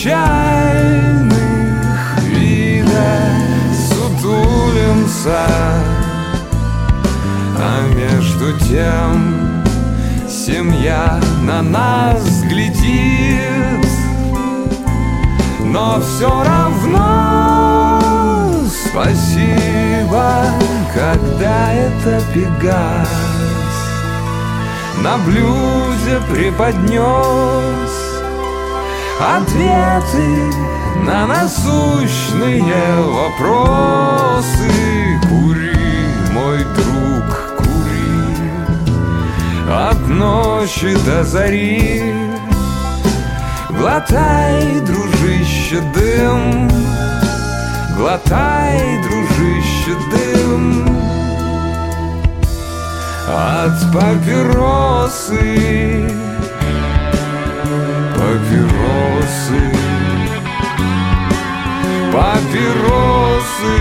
печальных вида сутулимся, а между тем семья на нас глядит, но все равно спасибо, когда это пегас на блюде преподнес. Ответы на насущные вопросы. Кури, мой друг, кури. От ночи до зари. Глотай, дружище, дым. Глотай, дружище, дым. От папиросы папиросы, папиросы.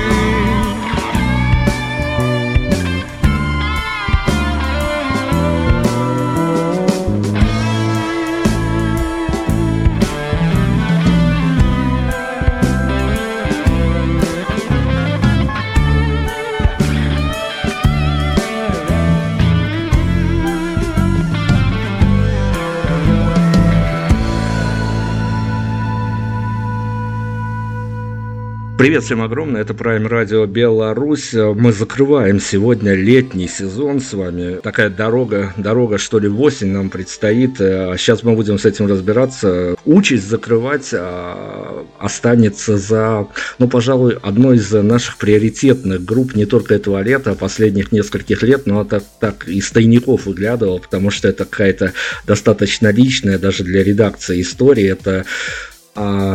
Привет всем огромное, это Prime Radio Беларусь. Мы закрываем сегодня летний сезон с вами. Такая дорога, дорога что ли в осень нам предстоит. Сейчас мы будем с этим разбираться. Участь закрывать а, останется за, ну, пожалуй, одной из наших приоритетных групп не только этого лета, а последних нескольких лет, но это так из тайников выглядывало, потому что это какая-то достаточно личная даже для редакции история. Это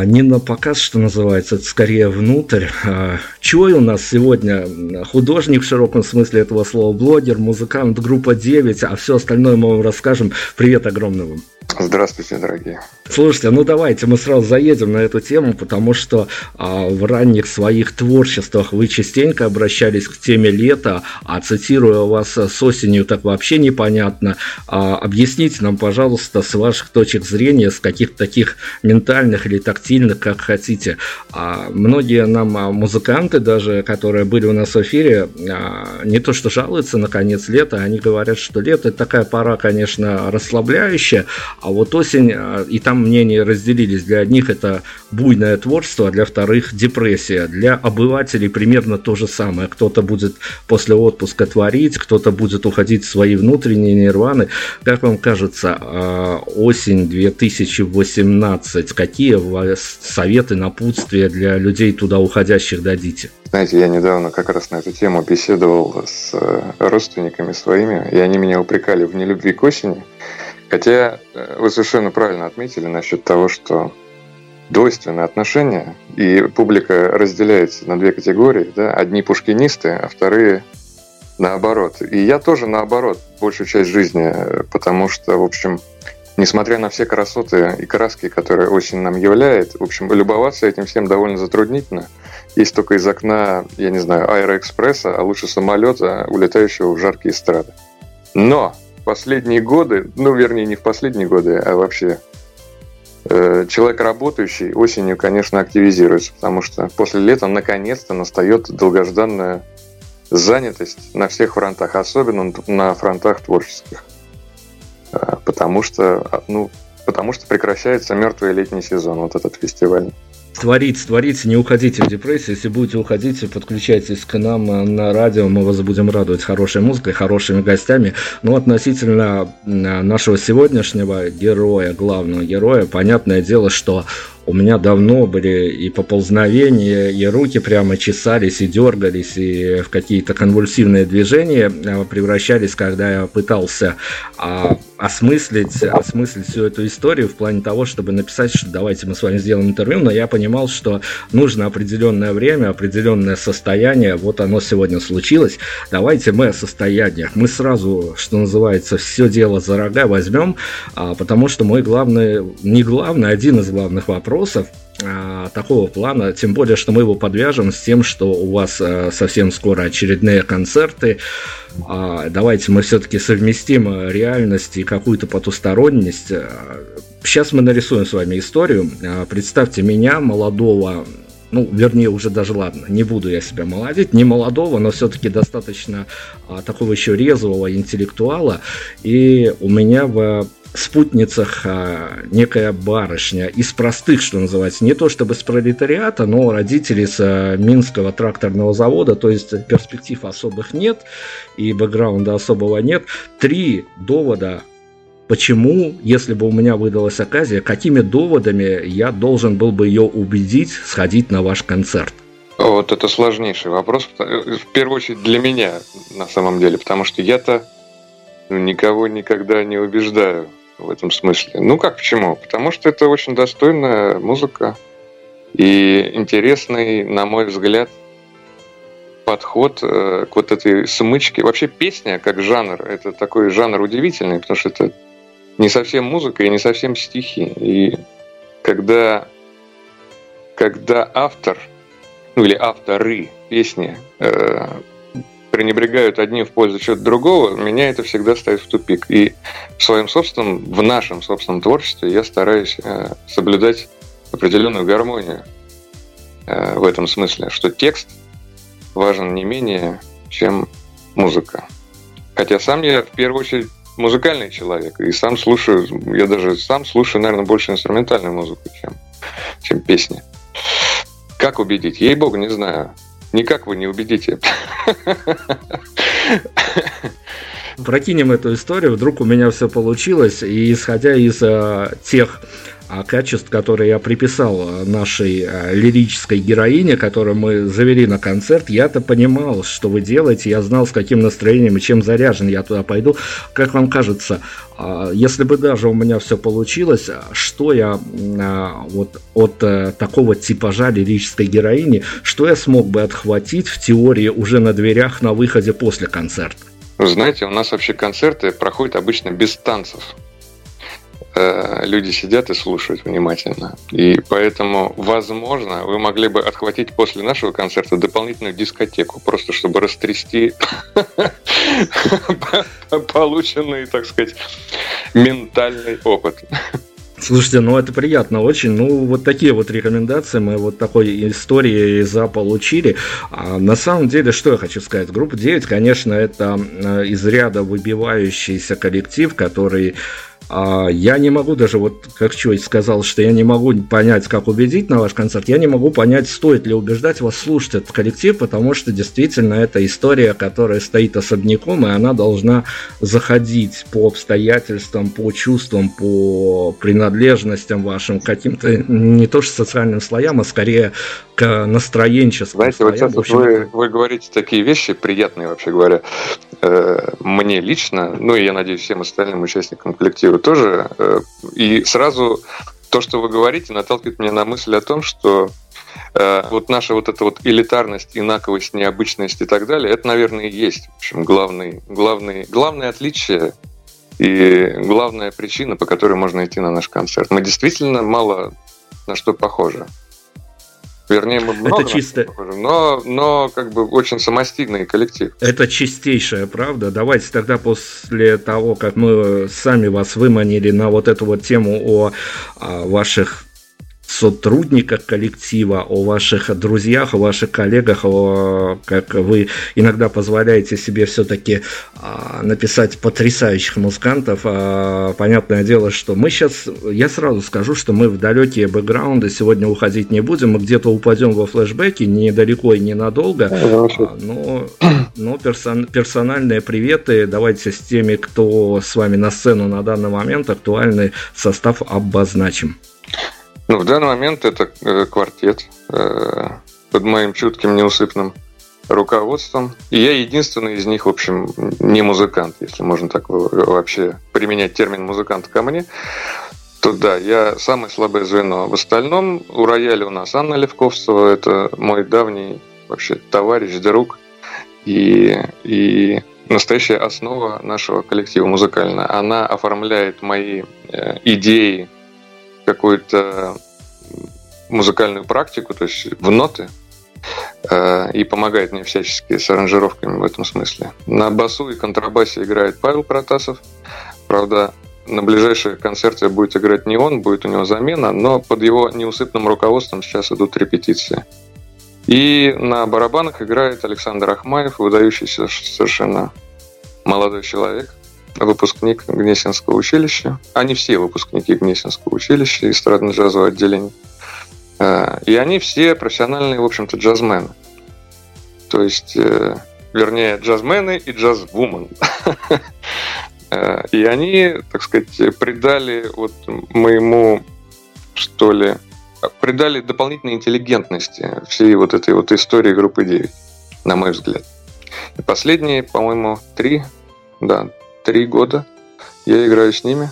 не на показ, что называется, это скорее внутрь. А, Чой у нас сегодня художник в широком смысле этого слова, блогер, музыкант, группа 9, а все остальное мы вам расскажем. Привет огромный вам. Здравствуйте, дорогие. Слушайте, ну давайте мы сразу заедем на эту тему, потому что а, в ранних своих творчествах вы частенько обращались к теме лета, а цитируя вас с осенью, так вообще непонятно. А, объясните нам, пожалуйста, с ваших точек зрения, с каких-то таких ментальных или или тактильных, как хотите. А многие нам а, музыканты даже, которые были у нас в эфире, а, не то что жалуются на конец лета, они говорят, что лето это такая пора, конечно, расслабляющая, а вот осень, а, и там мнения разделились. Для одних это буйное творчество, а для вторых депрессия. Для обывателей примерно то же самое. Кто-то будет после отпуска творить, кто-то будет уходить в свои внутренние нирваны. Как вам кажется, осень 2018, какие советы, напутствия для людей туда уходящих дадите? Знаете, я недавно как раз на эту тему беседовал с э, родственниками своими, и они меня упрекали в нелюбви к осени. Хотя э, вы совершенно правильно отметили насчет того, что двойственные отношения, и публика разделяется на две категории. Да? Одни пушкинисты, а вторые наоборот. И я тоже наоборот большую часть жизни, потому что, в общем, несмотря на все красоты и краски, которые осень нам являет, в общем, любоваться этим всем довольно затруднительно. Есть только из окна, я не знаю, аэроэкспресса, а лучше самолета, улетающего в жаркие эстрады. Но последние годы, ну, вернее, не в последние годы, а вообще Э, человек работающий осенью, конечно, активизируется, потому что после лета наконец-то настает долгожданная занятость на всех фронтах, особенно на фронтах творческих. Э, потому что, ну, потому что прекращается мертвый летний сезон, вот этот фестиваль. Творить, творите, не уходите в депрессию. Если будете уходить, подключайтесь к нам на радио. Мы вас будем радовать хорошей музыкой, хорошими гостями. Ну, относительно нашего сегодняшнего героя, главного героя, понятное дело, что у меня давно были и поползновения, и руки прямо чесались, и дергались, и в какие-то конвульсивные движения а, превращались, когда я пытался а, осмыслить, осмыслить всю эту историю в плане того, чтобы написать, что давайте мы с вами сделаем интервью, но я понимал, что нужно определенное время, определенное состояние, вот оно сегодня случилось, давайте мы о состояниях, мы сразу, что называется, все дело за рога возьмем, а, потому что мой главный, не главный, один из главных вопросов, вопросов а, такого плана, тем более, что мы его подвяжем с тем, что у вас а, совсем скоро очередные концерты. А, давайте мы все-таки совместим реальность и какую-то потусторонность. Сейчас мы нарисуем с вами историю. Представьте меня, молодого ну, вернее, уже даже ладно, не буду я себя молодить, не молодого, но все-таки достаточно такого еще резвого интеллектуала, и у меня в спутницах а, некая барышня из простых, что называется, не то чтобы с пролетариата, но родители с а, Минского тракторного завода, то есть перспектив особых нет и бэкграунда особого нет. Три довода Почему, если бы у меня выдалась оказия, какими доводами я должен был бы ее убедить сходить на ваш концерт? Вот это сложнейший вопрос, в первую очередь для меня на самом деле, потому что я-то никого никогда не убеждаю в этом смысле. Ну как почему? Потому что это очень достойная музыка и интересный, на мой взгляд, подход э, к вот этой смычке. Вообще песня как жанр, это такой жанр удивительный, потому что это не совсем музыка и не совсем стихи. И когда, когда автор, ну или авторы песни э, пренебрегают одним в пользу чего-то другого, меня это всегда ставит в тупик. И в своем собственном, в нашем собственном творчестве я стараюсь э, соблюдать определенную гармонию э, в этом смысле, что текст важен не менее, чем музыка. Хотя сам я в первую очередь музыкальный человек, и сам слушаю, я даже сам слушаю, наверное, больше инструментальную музыку, чем, чем песни. Как убедить? Ей-богу, не знаю. Никак вы не убедите. Прокинем эту историю, вдруг у меня все получилось, и исходя из э, тех качеств, которые я приписал э, нашей э, лирической героине, которую мы завели на концерт, я-то понимал, что вы делаете, я знал, с каким настроением и чем заряжен я туда пойду. Как вам кажется, а, если бы даже у меня все получилось, что я вот от э, такого типажа лирической героини, что я смог бы отхватить в теории уже на дверях на выходе после концерта? Знаете, у нас вообще концерты проходят обычно без танцев. Э, люди сидят и слушают внимательно. И поэтому, возможно, вы могли бы отхватить после нашего концерта дополнительную дискотеку, просто чтобы растрясти полученный, так сказать, ментальный опыт. Слушайте, ну это приятно очень. Ну, вот такие вот рекомендации мы вот такой истории заполучили. А на самом деле, что я хочу сказать? Группа 9, конечно, это э, из ряда выбивающийся коллектив, который я не могу даже, вот как Чой сказал, что я не могу понять, как убедить на ваш концерт, я не могу понять, стоит ли убеждать вас слушать этот коллектив, потому что действительно это история, которая стоит особняком, и она должна заходить по обстоятельствам, по чувствам, по принадлежностям вашим, каким-то не то что социальным слоям, а скорее к настроенческим Знаете, слоям. вот сейчас общем, вы, вы говорите такие вещи приятные, вообще говоря, э, мне лично, ну и я надеюсь всем остальным участникам коллектива, тоже. Э, и сразу то, что вы говорите, наталкивает меня на мысль о том, что э, вот наша вот эта вот элитарность, инаковость, необычность и так далее, это, наверное, и есть, в общем, главный, главный, главное отличие и главная причина, по которой можно идти на наш концерт. Мы действительно мало на что похожи. Вернее, мы много это чисто... похожи, но, но как бы очень самостийный коллектив. Это чистейшая правда. Давайте тогда после того, как мы сами вас выманили на вот эту вот тему о, о ваших сотрудниках коллектива, о ваших друзьях, о ваших коллегах, о, как вы иногда позволяете себе все-таки а, написать потрясающих музыкантов. А, понятное дело, что мы сейчас, я сразу скажу, что мы в далекие бэкграунды сегодня уходить не будем, мы где-то упадем во флешбеки, недалеко и ненадолго, а, но, но персон, персональные приветы давайте с теми, кто с вами на сцену на данный момент, актуальный состав обозначим. Ну, в данный момент это э, квартет э, под моим чутким неусыпным руководством. И я единственный из них, в общем, не музыкант, если можно так вообще применять термин музыкант ко мне. То да, я самое слабое звено. В остальном у рояля у нас Анна Левковцева, это мой давний вообще товарищ, друг и, и настоящая основа нашего коллектива музыкальная. Она оформляет мои э, идеи какую-то музыкальную практику, то есть в ноты, э, и помогает мне всячески с аранжировками в этом смысле. На басу и контрабасе играет Павел Протасов. Правда, на ближайшие концерте будет играть не он, будет у него замена, но под его неусыпным руководством сейчас идут репетиции. И на барабанах играет Александр Ахмаев, выдающийся совершенно молодой человек, выпускник Гнесинского училища. Они все выпускники Гнесинского училища, эстрадно-джазового отделения. Э, и они все профессиональные, в общем-то, джазмены. То есть, э, вернее, джазмены и джазвумен. Э, и они, так сказать, придали вот моему, что ли, придали дополнительной интеллигентности всей вот этой вот истории группы 9, на мой взгляд. И последние, по-моему, три, да, три года я играю с ними.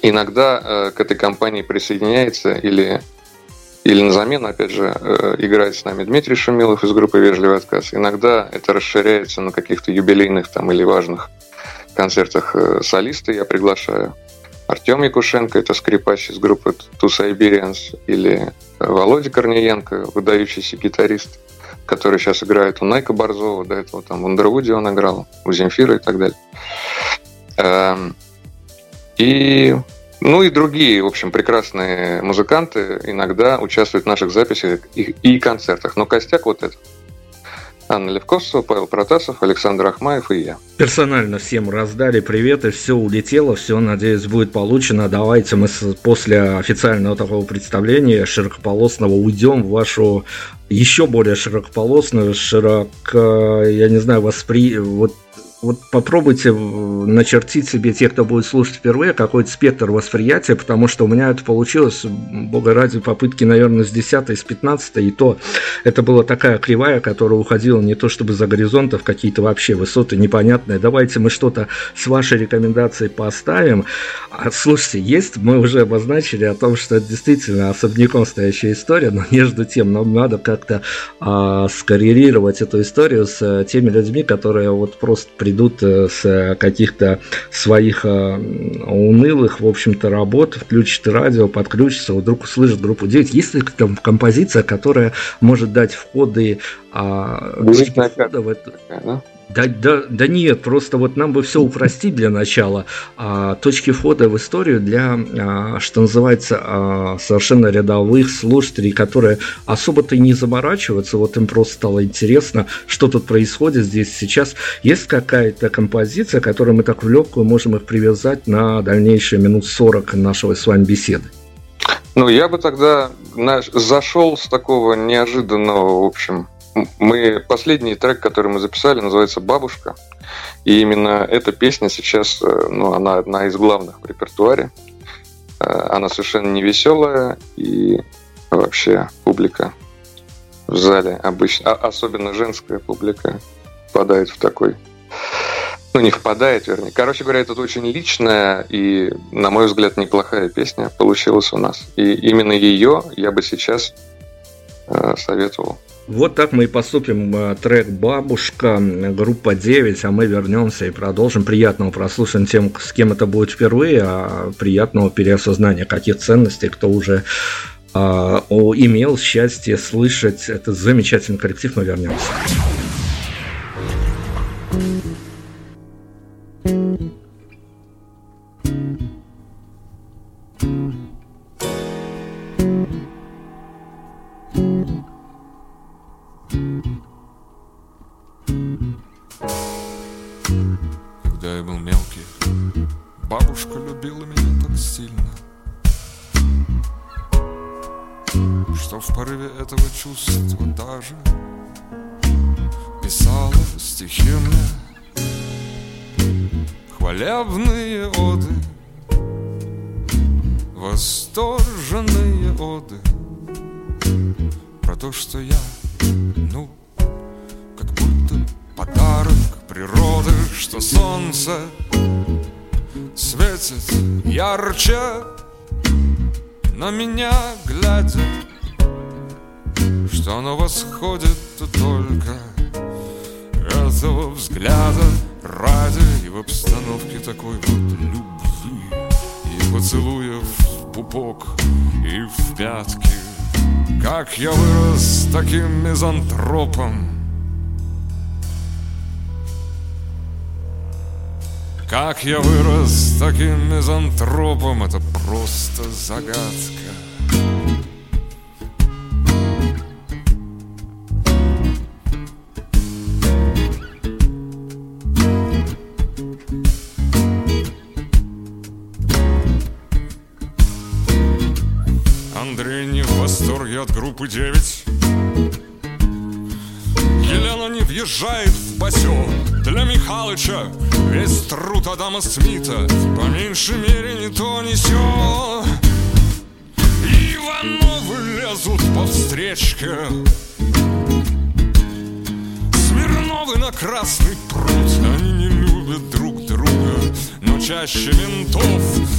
Иногда э, к этой компании присоединяется или, или на замену, опять же, э, играет с нами Дмитрий Шумилов из группы «Вежливый отказ». Иногда это расширяется на каких-то юбилейных там или важных концертах э, солиста я приглашаю. Артем Якушенко, это скрипач из группы Two Siberians, или Володя Корниенко, выдающийся гитарист который сейчас играет у Найка Борзова, до этого там в Андервуде он играл, у Земфира и так далее. Эм, и ну и другие, в общем, прекрасные музыканты иногда участвуют в наших записях и концертах. Но костяк вот этот. Анна Левковцева, Павел Протасов, Александр Ахмаев и я. Персонально всем раздали привет, и все улетело, все, надеюсь, будет получено. Давайте мы после официального такого представления широкополосного уйдем в вашу еще более широкополосную, широко, я не знаю, воспри... вот вот попробуйте начертить себе, те, кто будет слушать впервые, какой-то спектр восприятия, потому что у меня это получилось, бога ради, попытки, наверное, с 10 с 15 и то это была такая кривая, которая уходила не то чтобы за горизонтов, какие-то вообще высоты непонятные. Давайте мы что-то с вашей рекомендацией поставим. А, слушайте, есть, мы уже обозначили о том, что это действительно особняком стоящая история, но между тем нам надо как-то а, скоррелировать эту историю с теми людьми, которые вот просто придут э, с каких-то своих э, унылых, в общем-то, работ, включат радио, подключатся, вдруг услышат группу 9. Есть ли там композиция, которая может дать входы, а, входа в это... Да? Да, да, да нет, просто вот нам бы все упростить для начала. А, точки входа в историю для, а, что называется, а, совершенно рядовых слушателей, которые особо-то и не заморачиваются, вот им просто стало интересно, что тут происходит здесь сейчас. Есть какая-то композиция, которой мы так в легкую можем их привязать на дальнейшие минут 40 нашего с вами беседы? Ну, я бы тогда зашел с такого неожиданного, в общем, мы последний трек, который мы записали, называется "Бабушка", и именно эта песня сейчас, э, ну, она одна из главных в репертуаре. Э, она совершенно не веселая и вообще публика в зале обычно, а особенно женская публика, впадает в такой ну, не впадает, вернее. Короче говоря, это очень личная и, на мой взгляд, неплохая песня получилась у нас. И именно ее я бы сейчас э, советовал. Вот так мы и поступим. Э, трек «Бабушка», группа 9, а мы вернемся и продолжим. Приятного прослушивания тем, с кем это будет впервые, а приятного переосознания каких ценностей, кто уже а, имел счастье слышать этот замечательный коллектив. Мы вернемся. Чувства даже Писала стихи мне Хвалебные оды Восторженные оды Про то, что я, ну, как будто подарок природы Что солнце светит ярче На меня глядя что оно восходит только этого взгляда ради И в обстановке такой вот любви И поцелуев в пупок и в пятки. Как я вырос таким мизантропом! Как я вырос таким мизантропом! Это просто загадка Адама Смита. По меньшей мере не то, не сё. Ивановы лезут по встречке. Смирновы на красный пруд. Они не любят друг друга Но чаще ментов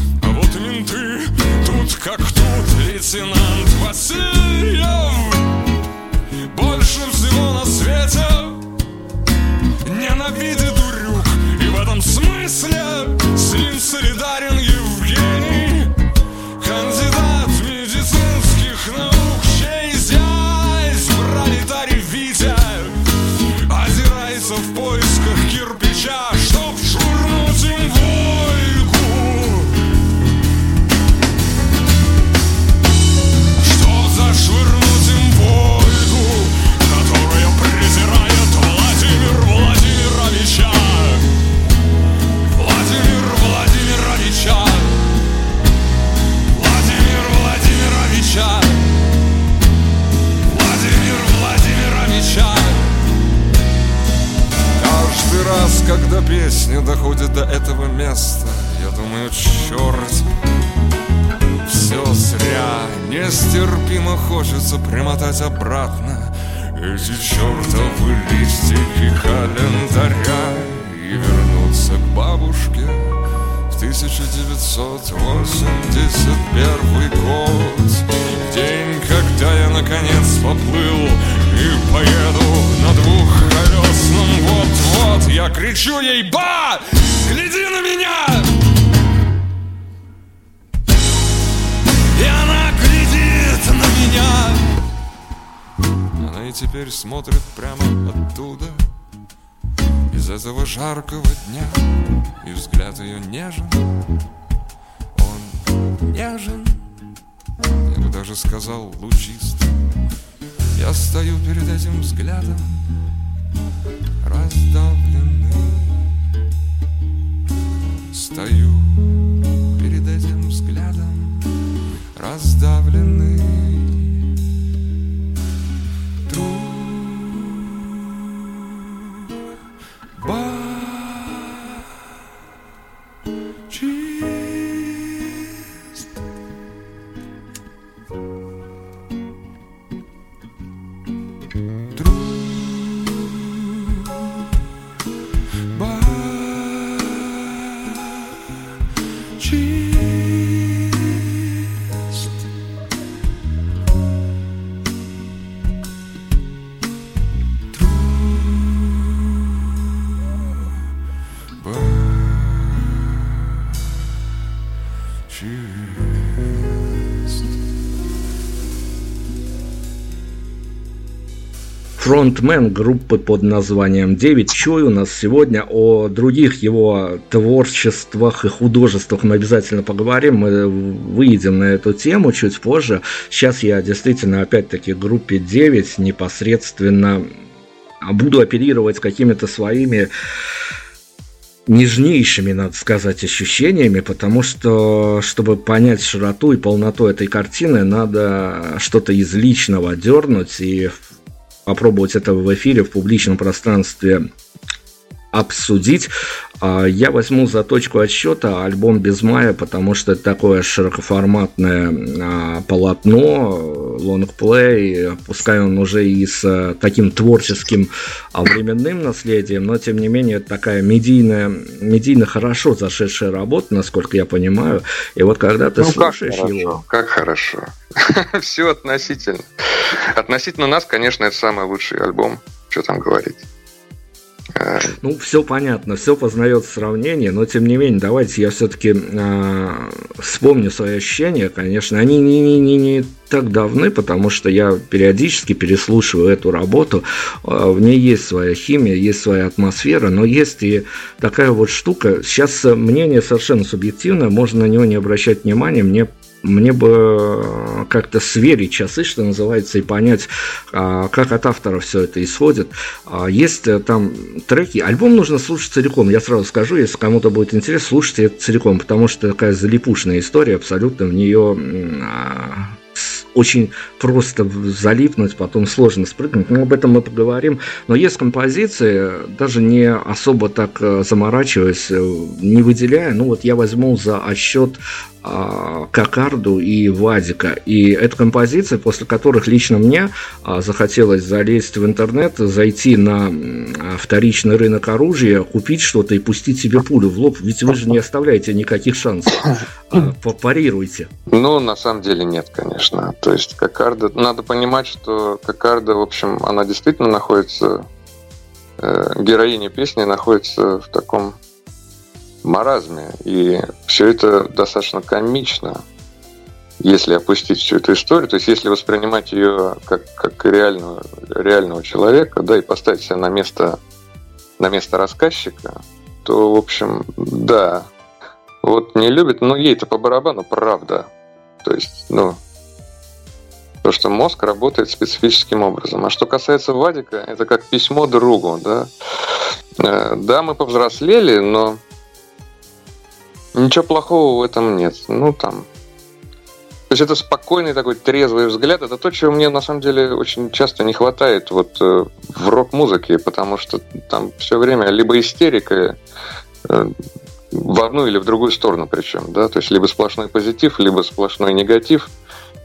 1981 год. День, когда я наконец поплыл и поеду на двухколесном вот-вот. Я кричу ей, ба, гляди на меня! И она глядит на меня. Она и теперь смотрит прямо оттуда Из этого жаркого дня И взгляд ее нежен. Он нежен. Я бы даже сказал лучист. Я стою перед этим взглядом Раздавленный. Стою перед этим взглядом Раздавленный фронтмен группы под названием «Девять Чой» у нас сегодня. О других его творчествах и художествах мы обязательно поговорим. Мы выйдем на эту тему чуть позже. Сейчас я действительно опять-таки группе «Девять» непосредственно буду оперировать какими-то своими нежнейшими, надо сказать, ощущениями, потому что, чтобы понять широту и полноту этой картины, надо что-то из личного дернуть, и попробовать это в эфире, в публичном пространстве обсудить. А, я возьму за точку отсчета альбом «Без мая», потому что это такое широкоформатное а, полотно, лонгплей, пускай он уже и с а, таким творческим временным наследием, но тем не менее это такая медийная, медийно хорошо зашедшая работа, насколько я понимаю. И вот когда ты ну, слушаешь как его... Как хорошо. Все относительно. Относительно нас, конечно, это самый лучший альбом. Что там говорить. Ну, все понятно, все познает сравнение, но тем не менее, давайте я все-таки э, а, вспомню свои ощущения. Конечно, они не, не, не, не так давны, потому что я периодически переслушиваю эту работу. Э, в ней есть своя химия, есть своя атмосфера, но есть и такая вот штука. Сейчас мнение совершенно субъективное, можно на него не обращать внимания. Мне мне бы э, как-то сверить часы, что называется, и понять, а, как от автора все это исходит. А, есть э, там треки. Альбом нужно слушать целиком. Я сразу скажу, если кому-то будет интересно, слушайте это целиком, потому что такая залипушная история, абсолютно в нее очень просто залипнуть, потом сложно спрыгнуть. Но об этом мы поговорим. Но есть композиции, даже не особо так э, заморачиваясь, не выделяя. Ну вот я возьму за отсчет а, Кокарду и Вадика. И это композиция, после которых лично мне а, захотелось залезть в интернет, зайти на а, вторичный рынок оружия, купить что-то и пустить себе пулю в лоб. Ведь вы же не оставляете никаких шансов. Парируйте. Ну, на самом деле нет, конечно. То есть Кокарда... Надо понимать, что Кокарда, в общем, она действительно находится... Э, героиня песни находится в таком маразме. И все это достаточно комично, если опустить всю эту историю. То есть, если воспринимать ее как, как реального, реального человека, да, и поставить себя на место, на место рассказчика, то, в общем, да, вот не любит, но ей-то по барабану правда. То есть, ну, то, что мозг работает специфическим образом. А что касается Вадика, это как письмо другу, да. Э, да, мы повзрослели, но Ничего плохого в этом нет. Ну, там... То есть это спокойный такой трезвый взгляд. Это то, чего мне на самом деле очень часто не хватает вот э, в рок-музыке, потому что там все время либо истерика э, в одну или в другую сторону причем, да, то есть либо сплошной позитив, либо сплошной негатив,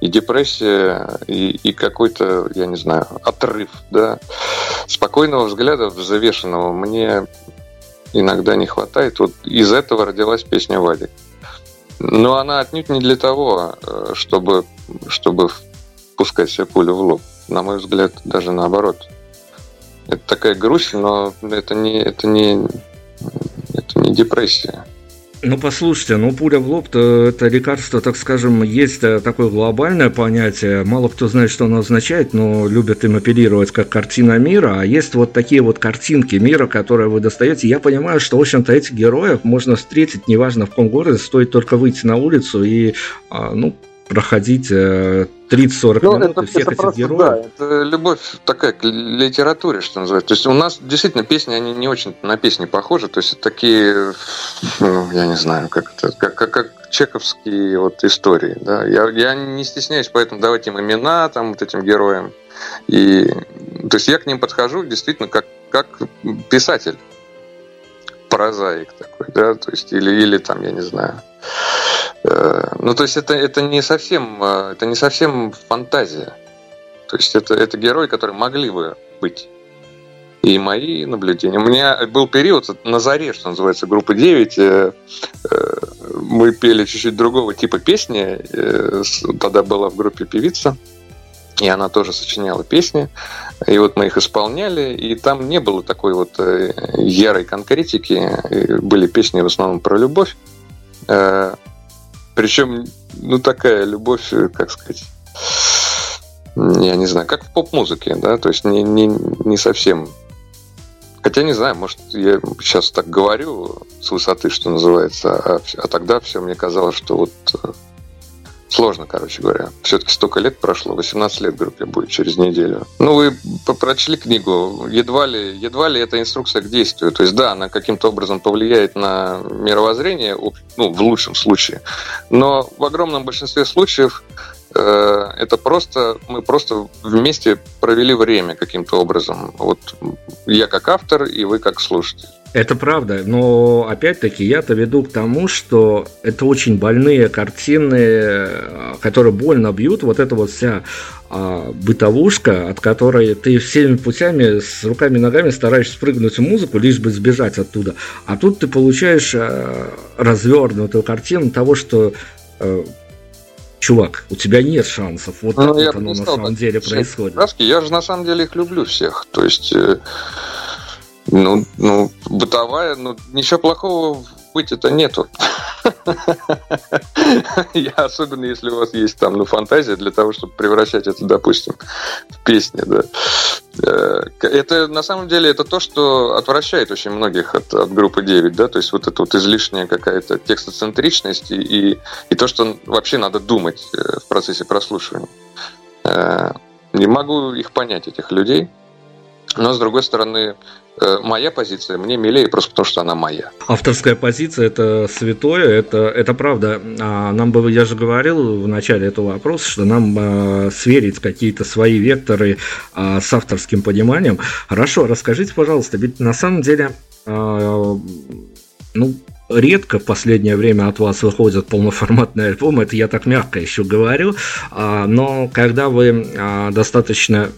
и депрессия, и, и какой-то, я не знаю, отрыв, да. Спокойного взгляда, взвешенного мне иногда не хватает. Вот из этого родилась песня Вадик. Но она отнюдь не для того, э, чтобы, чтобы пускать себе пулю в лоб. На мой взгляд, даже наоборот. Это такая грусть, но это не, это не, это не депрессия. Ну, послушайте, ну, пуля в лоб это лекарство, так скажем, есть э, такое глобальное понятие. Мало кто знает, что оно означает, но любят им апеллировать как картина мира. А есть вот такие вот картинки мира, которые вы достаете. Я понимаю, что, в общем-то, этих героев можно встретить, неважно в каком городе, стоит только выйти на улицу и, а, ну, проходить 30-40 э, ну, минут это, и всех это этих просто, героев. Да, это любовь такая к литературе, что называется. То есть у нас действительно песни, они не очень на песни похожи. То есть такие, ну, я не знаю, как это, как, как, как чековские вот истории. Да? Я, я не стесняюсь, поэтому давать им имена там вот этим героям. И, то есть я к ним подхожу действительно как, как писатель, прозаик такой, да, то есть или, или там, я не знаю, Э, ну, то есть это, это, не совсем, э, это не совсем фантазия. То есть это, это герои, которые могли бы быть. И мои наблюдения. У меня был период на заре, что называется, группа 9. Э, мы пели чуть-чуть другого типа песни. Тогда была в группе певица. И она тоже сочиняла песни. И вот мы их исполняли. И там не было такой вот ярой конкретики. Были песни в основном про любовь. Причем, ну, такая любовь, э, как сказать, я не знаю, как в поп-музыке, да, то есть не, не, не совсем... Хотя не знаю, может, я сейчас так говорю с высоты, что называется, а, а тогда все мне казалось, что вот э, Сложно, короче говоря. Все-таки столько лет прошло, 18 лет группе будет через неделю. Ну, вы прочли книгу, едва ли, едва ли это инструкция к действию. То есть, да, она каким-то образом повлияет на мировоззрение, ну, в лучшем случае. Но в огромном большинстве случаев э, это просто, мы просто вместе провели время каким-то образом. Вот я как автор и вы как слушатель. Это правда, но опять-таки я-то веду к тому, что это очень больные картины, которые больно бьют. Вот эта вот вся а, бытовушка, от которой ты всеми путями с руками и ногами стараешься спрыгнуть в музыку, лишь бы сбежать оттуда. А тут ты получаешь а, развернутую картину того, что а, чувак, у тебя нет шансов. Вот ну, так вот оно на самом деле происходит. Краски, я же на самом деле их люблю всех. То есть э, ну, ну, бытовая, ну, ничего плохого быть это нету. Я особенно, если у вас есть там, ну, фантазия для того, чтобы превращать это, допустим, в песни, да. Э, это, на самом деле, это то, что отвращает очень многих от, от группы 9, да, то есть вот эта вот излишняя какая-то текстоцентричность и, и, то, что вообще надо думать э, в процессе прослушивания. Э, не могу их понять, этих людей, но, с другой стороны, моя позиция мне милее просто потому, что она моя. Авторская позиция – это святое, это, это правда. А нам бы, я же говорил в начале этого вопроса, что нам а, сверить какие-то свои векторы а, с авторским пониманием. Хорошо, расскажите, пожалуйста, ведь на самом деле, а, ну, редко в последнее время от вас выходят полноформатные альбомы, это я так мягко еще говорю, а, но когда вы а, достаточно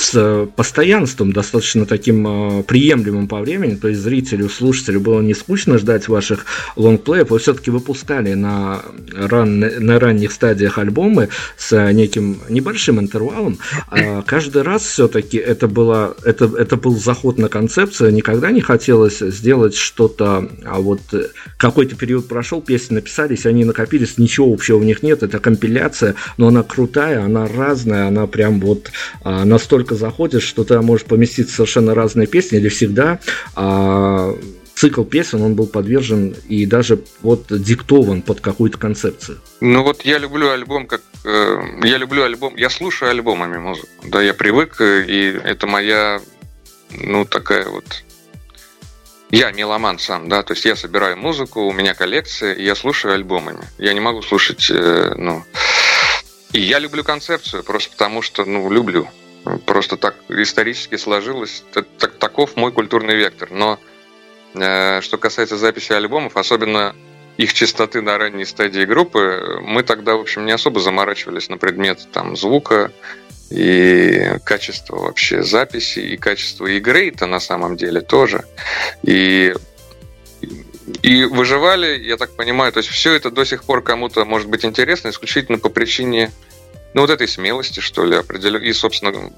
с э, постоянством, достаточно таким э, приемлемым по времени, то есть зрителю, слушателю было не скучно ждать ваших лонгплеев, вы все-таки выпускали на, ран, на ранних стадиях альбомы с неким небольшим интервалом. А каждый раз все-таки это, было, это, это был заход на концепцию, никогда не хотелось сделать что-то, а вот э, какой-то период прошел, песни написались, они накопились, ничего общего в них нет, это компиляция, но она крутая, она разная, она прям вот а, настолько настолько заходишь, что ты можешь поместить совершенно разные песни, или всегда а, цикл песен, он был подвержен и даже вот диктован под какую-то концепцию. Ну вот я люблю альбом как... Э, я люблю альбом... Я слушаю альбомами музыку. Да, я привык, э, и это моя, ну, такая вот... Я меломан сам, да, то есть я собираю музыку, у меня коллекция, и я слушаю альбомами. Я не могу слушать, э, ну... И я люблю концепцию, просто потому что, ну, люблю. Просто так исторически сложилось. Так, таков мой культурный вектор. Но э, что касается записи альбомов, особенно их частоты на ранней стадии группы, мы тогда, в общем, не особо заморачивались на предмет там, звука и качества вообще записи, и качества игры это на самом деле тоже. И и выживали, я так понимаю, то есть все это до сих пор кому-то может быть интересно исключительно по причине ну, вот этой смелости, что ли, определенно, и, собственно,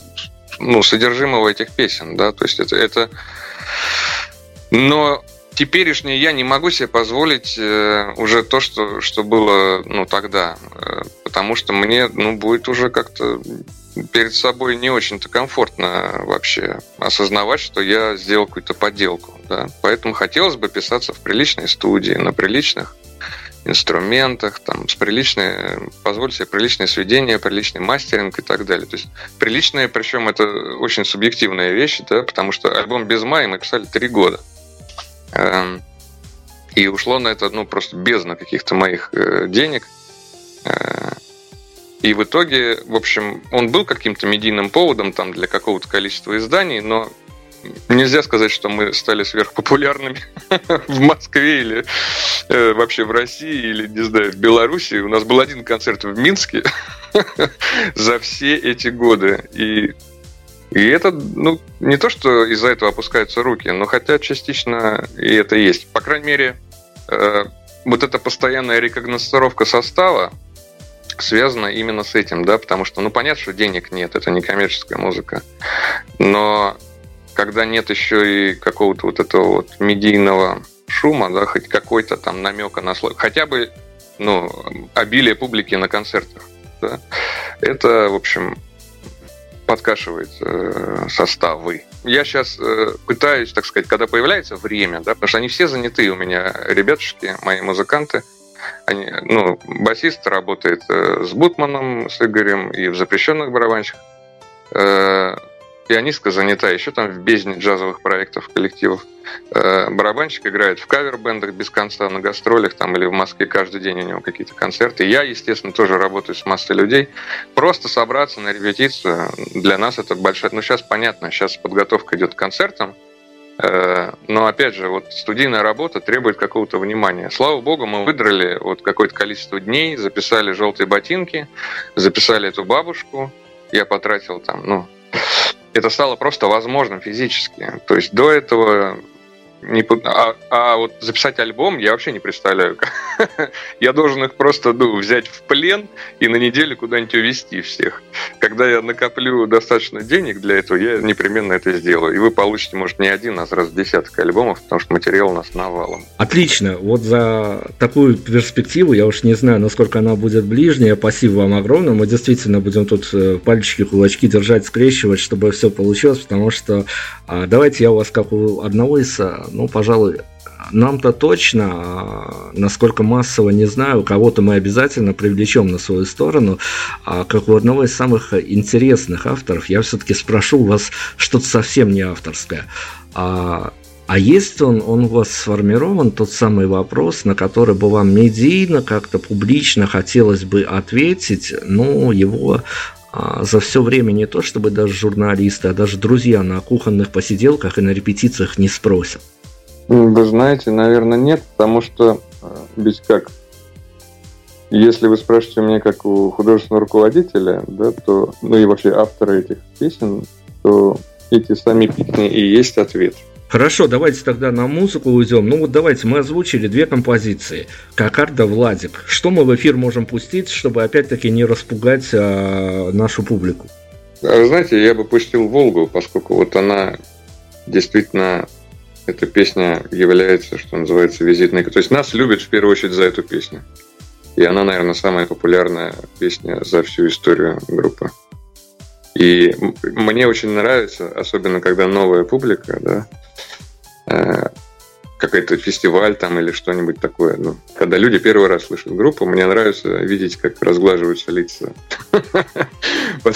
ну, содержимого этих песен, да, то есть это, это... Но теперешний я не могу себе позволить э, уже то, что, что было ну, тогда. Э, потому что мне ну, будет уже как-то перед собой не очень-то комфортно вообще осознавать, что я сделал какую-то подделку. Да? Поэтому хотелось бы писаться в приличной студии, на приличных инструментах, там, с приличной, позволь себе приличное сведение, приличный мастеринг и так далее. То есть приличные, причем это очень субъективная вещь, да, потому что альбом без мая мы писали три года. Эм, и ушло на это, ну, просто бездна каких-то моих э, денег. Э, и в итоге, в общем, он был каким-то медийным поводом там для какого-то количества изданий, но нельзя сказать, что мы стали сверхпопулярными в Москве или э, вообще в России или, не знаю, в Беларуси. У нас был один концерт в Минске за все эти годы. И и это, ну, не то, что из-за этого опускаются руки, но хотя частично и это есть. По крайней мере, э, вот эта постоянная рекогностировка состава связана именно с этим, да, потому что, ну, понятно, что денег нет, это не коммерческая музыка, но когда нет еще и какого-то вот этого вот медийного шума, да, хоть какой-то там намека на слово, хотя бы, ну, обилие публики на концертах, да, это, в общем, подкашивает э, составы. Я сейчас э, пытаюсь, так сказать, когда появляется время, да, потому что они все заняты у меня, ребятушки, мои музыканты, они, ну, басист работает э, с Бутманом, с Игорем и в запрещенных барабанщиках. Э, пианистка занята еще там в бездне джазовых проектов, коллективов. Э, барабанщик играет в кавер-бендах без конца, на гастролях там или в Москве каждый день у него какие-то концерты. Я, естественно, тоже работаю с массой людей. Просто собраться на репетицию для нас это большая... Ну, сейчас понятно, сейчас подготовка идет к концертам, э, но, опять же, вот студийная работа требует какого-то внимания. Слава богу, мы выдрали вот какое-то количество дней, записали «Желтые ботинки», записали эту бабушку. Я потратил там, ну, это стало просто возможным физически. То есть до этого не, а, а вот записать альбом я вообще не представляю. я должен их просто ну, взять в плен и на неделю куда-нибудь увезти всех. Когда я накоплю достаточно денег для этого, я непременно это сделаю. И вы получите, может, не один, а сразу десяток альбомов, потому что материал у нас навалом. Отлично. Вот за такую перспективу, я уж не знаю, насколько она будет ближняя. Спасибо вам огромное. Мы действительно будем тут э, пальчики, кулачки держать, скрещивать, чтобы все получилось, потому что давайте я у вас, как у одного из а, ну, пожалуй, нам-то точно, а, насколько массово не знаю, кого-то мы обязательно привлечем на свою сторону. А как у одного из самых интересных авторов, я все-таки спрошу у вас что-то совсем не авторское. А, а есть он, он у вас сформирован, тот самый вопрос, на который бы вам медийно, как-то публично хотелось бы ответить, но его а, за все время не то, чтобы даже журналисты, а даже друзья на кухонных посиделках и на репетициях не спросят. Вы знаете, наверное, нет, потому что э, ведь как, если вы спрашиваете меня как у художественного руководителя, да, то, ну и вообще автора этих песен, то эти сами песни и есть ответ. Хорошо, давайте тогда на музыку уйдем. Ну вот давайте, мы озвучили две композиции. Кокарда, Владик. Что мы в эфир можем пустить, чтобы опять-таки не распугать а, нашу публику? А, знаете, я бы пустил Волгу, поскольку вот она действительно эта песня является, что называется, визитной. То есть нас любят в первую очередь за эту песню. И она, наверное, самая популярная песня за всю историю группы. И мне очень нравится, особенно когда новая публика, да, э, какой-то фестиваль там или что-нибудь такое. Ну, когда люди первый раз слышат группу, мне нравится видеть, как разглаживаются лица.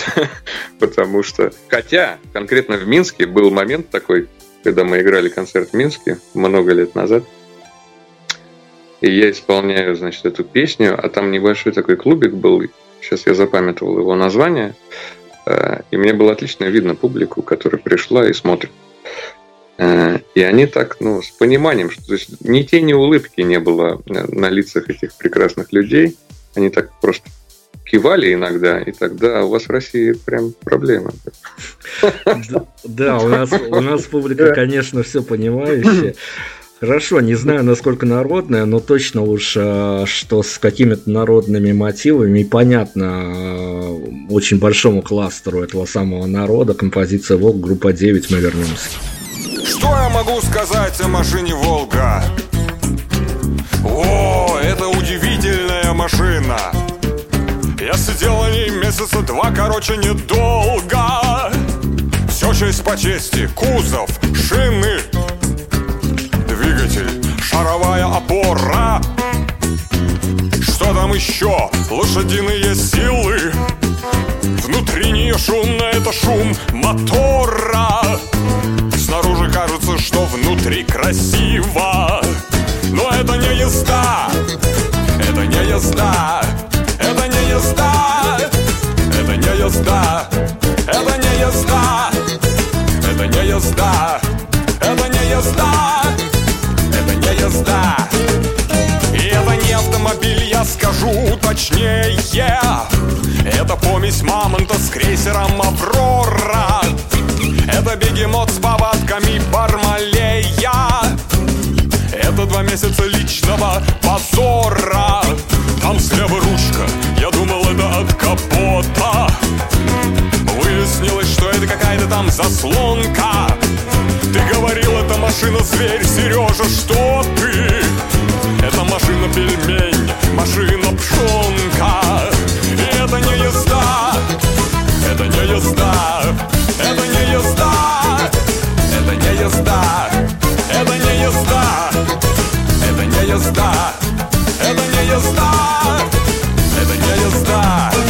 Потому что, хотя конкретно в Минске был момент такой, когда мы играли концерт в Минске много лет назад. И я исполняю, значит, эту песню, а там небольшой такой клубик был, сейчас я запамятовал его название, и мне было отлично видно публику, которая пришла и смотрит. Э, и они так, ну, с пониманием, что то есть, ни тени улыбки не было на лицах этих прекрасных людей. Они так просто кивали иногда, и тогда у вас в России прям проблемы. Да, у нас, у нас публика, конечно, все понимающая. Хорошо, не знаю, насколько народная, но точно уж, э, что с какими-то народными мотивами, понятно э, очень большому кластеру этого самого народа, композиция «Волк», группа 9, мы вернемся. Что я могу сказать о машине «Волга»? О, это удивительная машина Я сидел на ней месяца два, короче, недолго Все честь по чести, кузов, шины Двигатель, шаровая опора. Что там еще? Лошадиные силы. Внутри нее шумно, это шум мотора. Снаружи кажется, что внутри красиво. Но это не езда. Это не езда. Это не езда. Это не езда. Это не езда. Это не езда. Это не езда Это не езда И это не автомобиль, я скажу точнее. Это помесь мамонта с крейсером «Аврора» Это бегемот с повадками Бармалея Это два месяца личного позора. Там слева ручка, я думал это от капота. Выяснилось, что это какая-то там заслонка Ты говорил, это машина-зверь, Сережа, что ты? Это машина-пельмень, машина-пшонка И это не езда, это не езда это не езда, это не езда, это не езда, это не езда, это не езда, это не езда.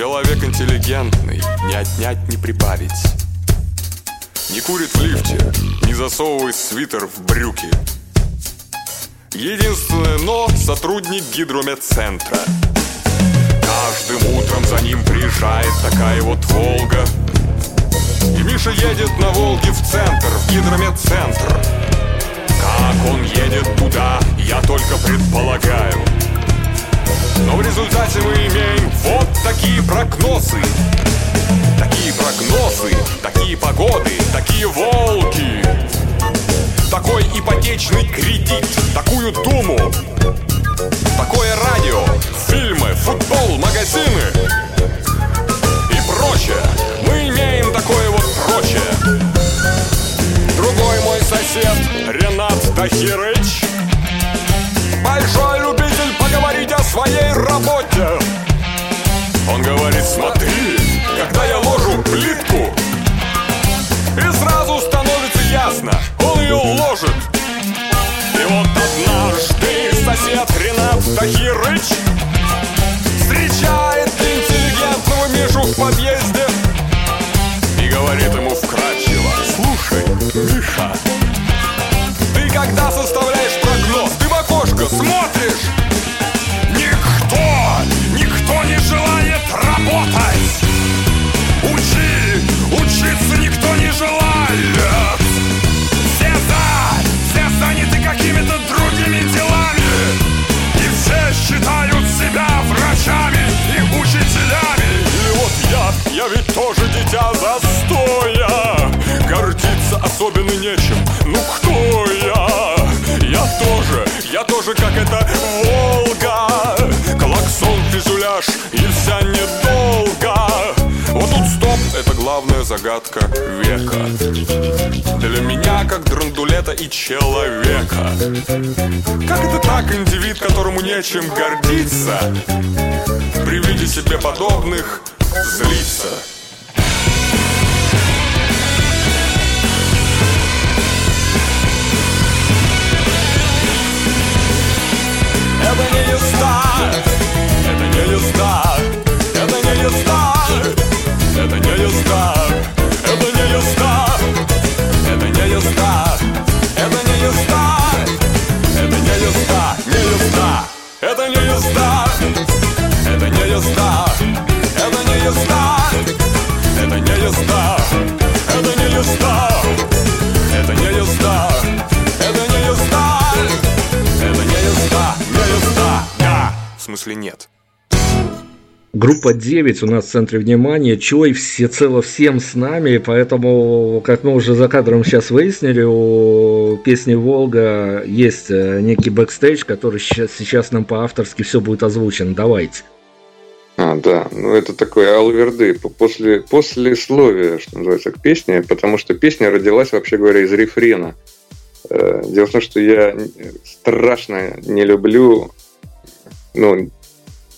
Человек интеллигентный, не отнять, не прибавить. Не курит в лифте, не засовывает свитер в брюки. Единственное но – сотрудник гидрометцентра. Каждым утром за ним приезжает такая вот Волга И Миша едет на Волге в центр, в гидрометцентр Как он едет туда, я только предполагаю Но в результате мы имеем вот такие прогнозы. Такие прогнозы, такие погоды, такие волки. Такой ипотечный кредит, такую думу. Такое радио, фильмы, футбол, магазины. И прочее. Мы имеем такое вот прочее. Другой мой сосед, Ренат Тахирыч, большой работе. Он говорит, смотри, когда я ложу плитку, и сразу становится ясно, он ее ложит. И вот однажды сосед Ренат Тахирыч Встречает интеллигентного Мишу в подъезде И говорит ему вкратчиво Слушай, Миша, ты когда составляешь прогноз, ты в окошко смотришь желает работать. Учи, учиться никто не желает. Все за, все заняты какими-то другими делами. И все считают себя врачами и учителями. И вот я, я ведь тоже дитя застоя. Гордиться особенно нечем, ну кто я? Я тоже, я тоже как эта Волга. Клаксон, фюзеляж и вся недолго. Вот тут стоп, это главная загадка века. Для меня как драндулета и человека. Как это так, индивид, которому нечем гордиться? При виде себе подобных злиться. Не езда, это не езда, это не езда, это не езда, это не езда, это не езда, это не езда, это не езда, не езда, это не езда, это не езда, это не езда, это не езда, это не езда, это не езда, это не езда, это не езда, не езда, да, в смысле нет. Группа 9 у нас в центре внимания, Чой всецело всем с нами, поэтому, как мы уже за кадром сейчас выяснили, у песни «Волга» есть э, некий бэкстейдж, который сейчас, сейчас нам по-авторски все будет озвучен. Давайте. А, да, ну это такой алаверды после, послесловия, что называется, к песне, потому что песня родилась, вообще говоря, из рефрена. Э, дело в том, что я страшно не люблю, ну,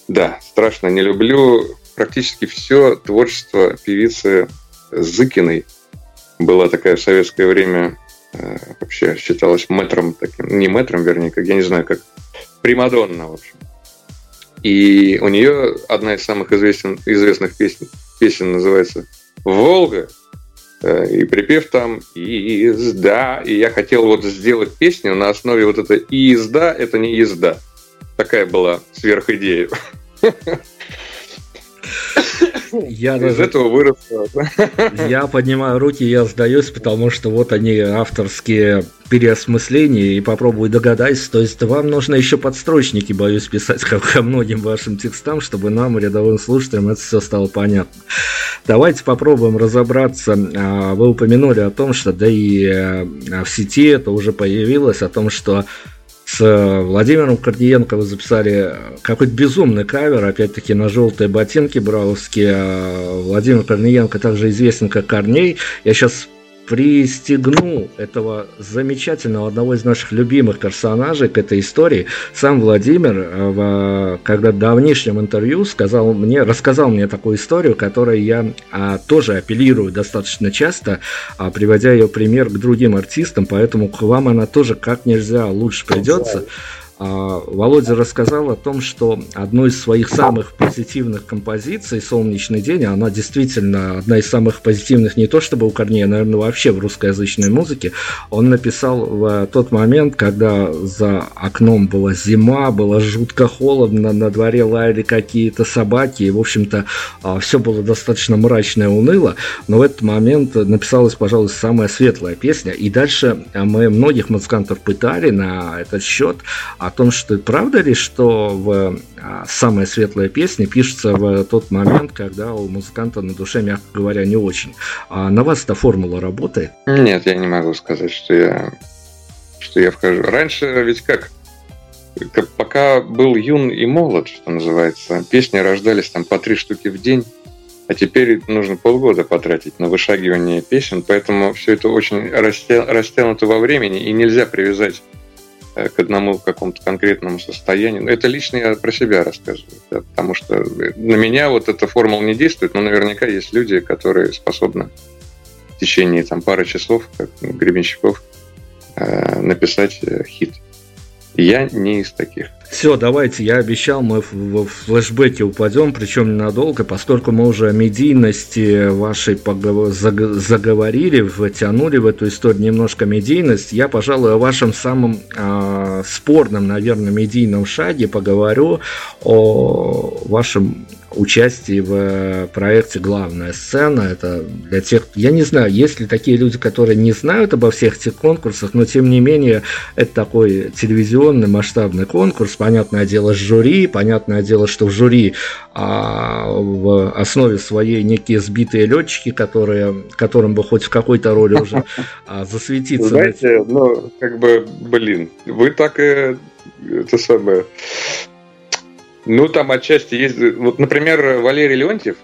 да, страшно не люблю практически все творчество певицы Зыкиной. Была такая в советское время, э, вообще считалась мэтром таким, не мэтром, вернее, как, я не знаю, как Примадонна, в общем. И у нее одна из самых известен, известных песен, песен называется «Волга», э, и припев там «Езда». И я хотел вот сделать песню на основе вот этой «Езда» — это не езда. Такая была сверхидея. Я Из даже... этого вырос. Я поднимаю руки, я сдаюсь, потому что вот они авторские переосмысления и попробую догадаться. То есть вам нужно еще подстрочники, боюсь, писать ко, ко многим вашим текстам, чтобы нам, рядовым слушателям, это все стало понятно. Давайте попробуем разобраться. А, вы упомянули о том, что да и э, в сети это уже появилось, о том, что с э, Владимиром Корниенко вы записали какой-то безумный кавер, опять-таки на желтые ботинки браузские. А Владимир Корниенко также известен как Корней. Я сейчас пристегну этого замечательного, одного из наших любимых персонажей к этой истории. Сам Владимир, э, в, когда в давнишнем интервью сказал мне, рассказал мне такую историю, которой я а, тоже апеллирую достаточно часто, а, приводя ее пример к другим артистам, поэтому к вам она тоже как нельзя лучше придется. А, Володя рассказал о том, что одной из своих самых позитивных композиций «Солнечный день», она действительно одна из самых позитивных не то чтобы у Корнея, наверное, вообще в русскоязычной музыке, он написал в тот момент, когда за окном была зима, было жутко холодно, на дворе лаяли какие-то собаки, и, в общем-то, а, все было достаточно мрачно и уныло, но в этот момент написалась, пожалуй, самая светлая песня, и дальше мы многих музыкантов пытали на этот счет, о том, что правда ли, что в а, самая светлая песня пишется в тот момент, когда у музыканта на душе, мягко говоря, не очень. А на вас эта формула работает? Нет, я не могу сказать, что я, что я вхожу. Раньше ведь как? Пока был юн и молод, что называется, песни рождались там по три штуки в день, а теперь нужно полгода потратить на вышагивание песен, поэтому все это очень растянуто во времени, и нельзя привязать к одному какому-то конкретному состоянию. Это лично я про себя рассказываю, потому что на меня вот эта формула не действует, но наверняка есть люди, которые способны в течение там, пары часов, как Гребенщиков, э, написать э, хит. Я не из таких. Все, давайте, я обещал, мы в флешбеке упадем, причем ненадолго, поскольку мы уже о медийности вашей заговорили, втянули в эту историю немножко медийность, я, пожалуй, о вашем самом э, спорном, наверное, медийном шаге поговорю, о вашем участии в э, проекте «Главная сцена». Это для тех, я не знаю, есть ли такие люди, которые не знают обо всех этих конкурсах, но тем не менее это такой телевизионный масштабный конкурс. Понятное дело, с жюри, понятное дело, что в жюри а, в основе своей некие сбитые летчики, которые, которым бы хоть в какой-то роли уже а, засветиться. Знаете, ну, как бы, блин, вы так и это самое ну, там отчасти есть... Вот, например, Валерий Леонтьев,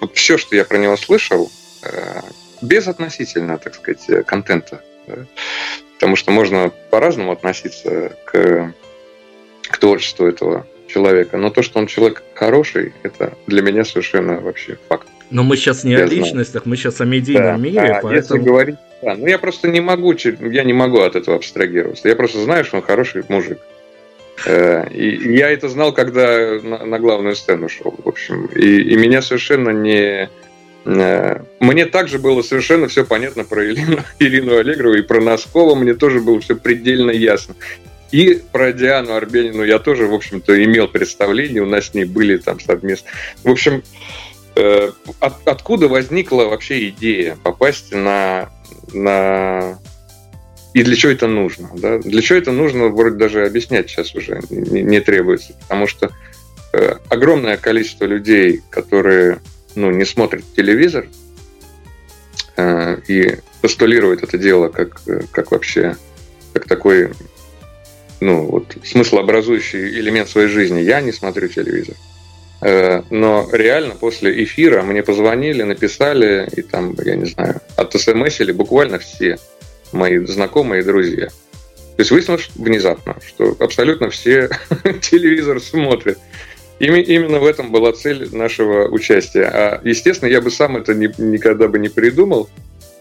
вот все, что я про него слышал, э, без относительно, так сказать, контента. Да? Потому что можно по-разному относиться к, к творчеству этого человека. Но то, что он человек хороший, это для меня совершенно вообще факт. Но мы сейчас не я о личностях, знаю. мы сейчас о медийном да, мире. А, поэтому... Если говорить, да, ну я просто не могу, я не могу от этого абстрагироваться. Я просто знаю, что он хороший мужик. Э, и я это знал, когда на главную сцену шел, в общем. И, и меня совершенно не... Э, мне также было совершенно все понятно про Ирину, Ирину Аллегрову и про Носкова мне тоже было все предельно ясно. И про Диану Арбенину я тоже, в общем-то, имел представление, у нас с ней были там совместно. В общем, э, от, откуда возникла вообще идея попасть на, на и для чего это нужно. Да? Для чего это нужно, вроде даже объяснять сейчас уже не, не требуется, потому что э, огромное количество людей, которые ну, не смотрят телевизор э, и постулируют это дело как, как вообще как такой ну, вот, смыслообразующий элемент своей жизни. Я не смотрю телевизор. Э, но реально после эфира мне позвонили, написали, и там, я не знаю, от или буквально все мои знакомые и друзья. То есть выяснилось внезапно, что абсолютно все телевизор смотрят. Именно в этом была цель нашего участия. А, естественно, я бы сам это ни, никогда бы не придумал.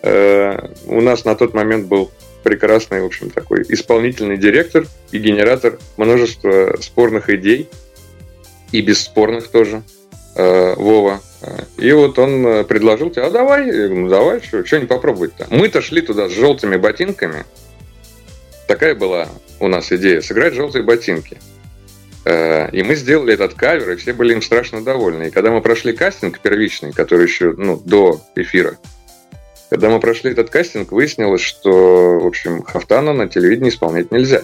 Э, у нас на тот момент был прекрасный, в общем, такой исполнительный директор и генератор множества спорных идей, и бесспорных тоже, э, Вова. И вот он предложил тебе, а давай, ну давай, что, что не попробовать-то. Мы-то шли туда с желтыми ботинками. Такая была у нас идея, сыграть желтые ботинки. Э, и мы сделали этот кавер, и все были им страшно довольны. И когда мы прошли кастинг первичный, который еще ну, до эфира, когда мы прошли этот кастинг, выяснилось, что, в общем, Хафтана на телевидении исполнять нельзя.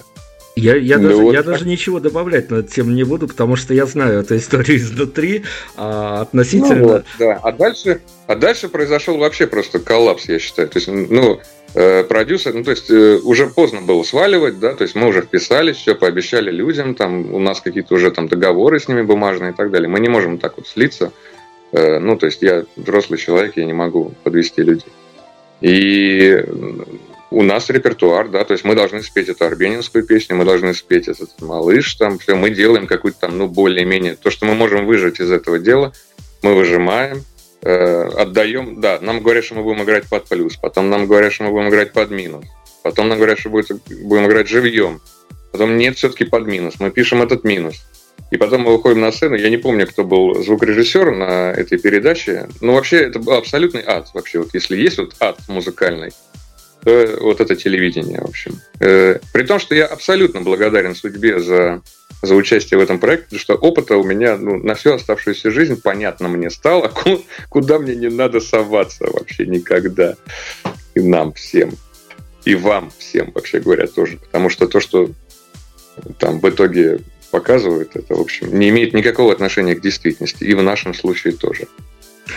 Я, я, ну, даже, вот я даже ничего добавлять на эту тему не буду, потому что я знаю эту историю изнутри а, относительно. Ну, вот, да. А дальше, а дальше произошел вообще просто коллапс, я считаю. То есть, ну, э, продюсер, ну, то есть, э, уже поздно было сваливать, да, то есть мы уже вписались, все пообещали людям, там у нас какие-то уже там договоры с ними бумажные и так далее. Мы не можем так вот слиться. Э, ну, то есть я взрослый человек, я не могу подвести людей. И у нас репертуар, да, то есть мы должны спеть эту арбенинскую песню, мы должны спеть этот малыш, там, все, мы делаем какую-то там, ну, более-менее, то, что мы можем выжать из этого дела, мы выжимаем, э, отдаем, да, нам говорят, что мы будем играть под плюс, потом нам говорят, что мы будем играть под минус, потом нам говорят, что будет, будем играть живьем, потом нет, все-таки под минус, мы пишем этот минус, и потом мы выходим на сцену. Я не помню, кто был звукорежиссер на этой передаче. Но вообще это был абсолютный ад. Вообще, вот если есть вот ад музыкальный, то вот это телевидение, в общем. Э, при том, что я абсолютно благодарен судьбе за, за участие в этом проекте, потому что опыта у меня ну, на всю оставшуюся жизнь понятно мне стало, куда мне не надо соваться вообще никогда. И нам всем. И вам всем, вообще говоря, тоже. Потому что то, что там в итоге показывают, это, в общем, не имеет никакого отношения к действительности. И в нашем случае тоже.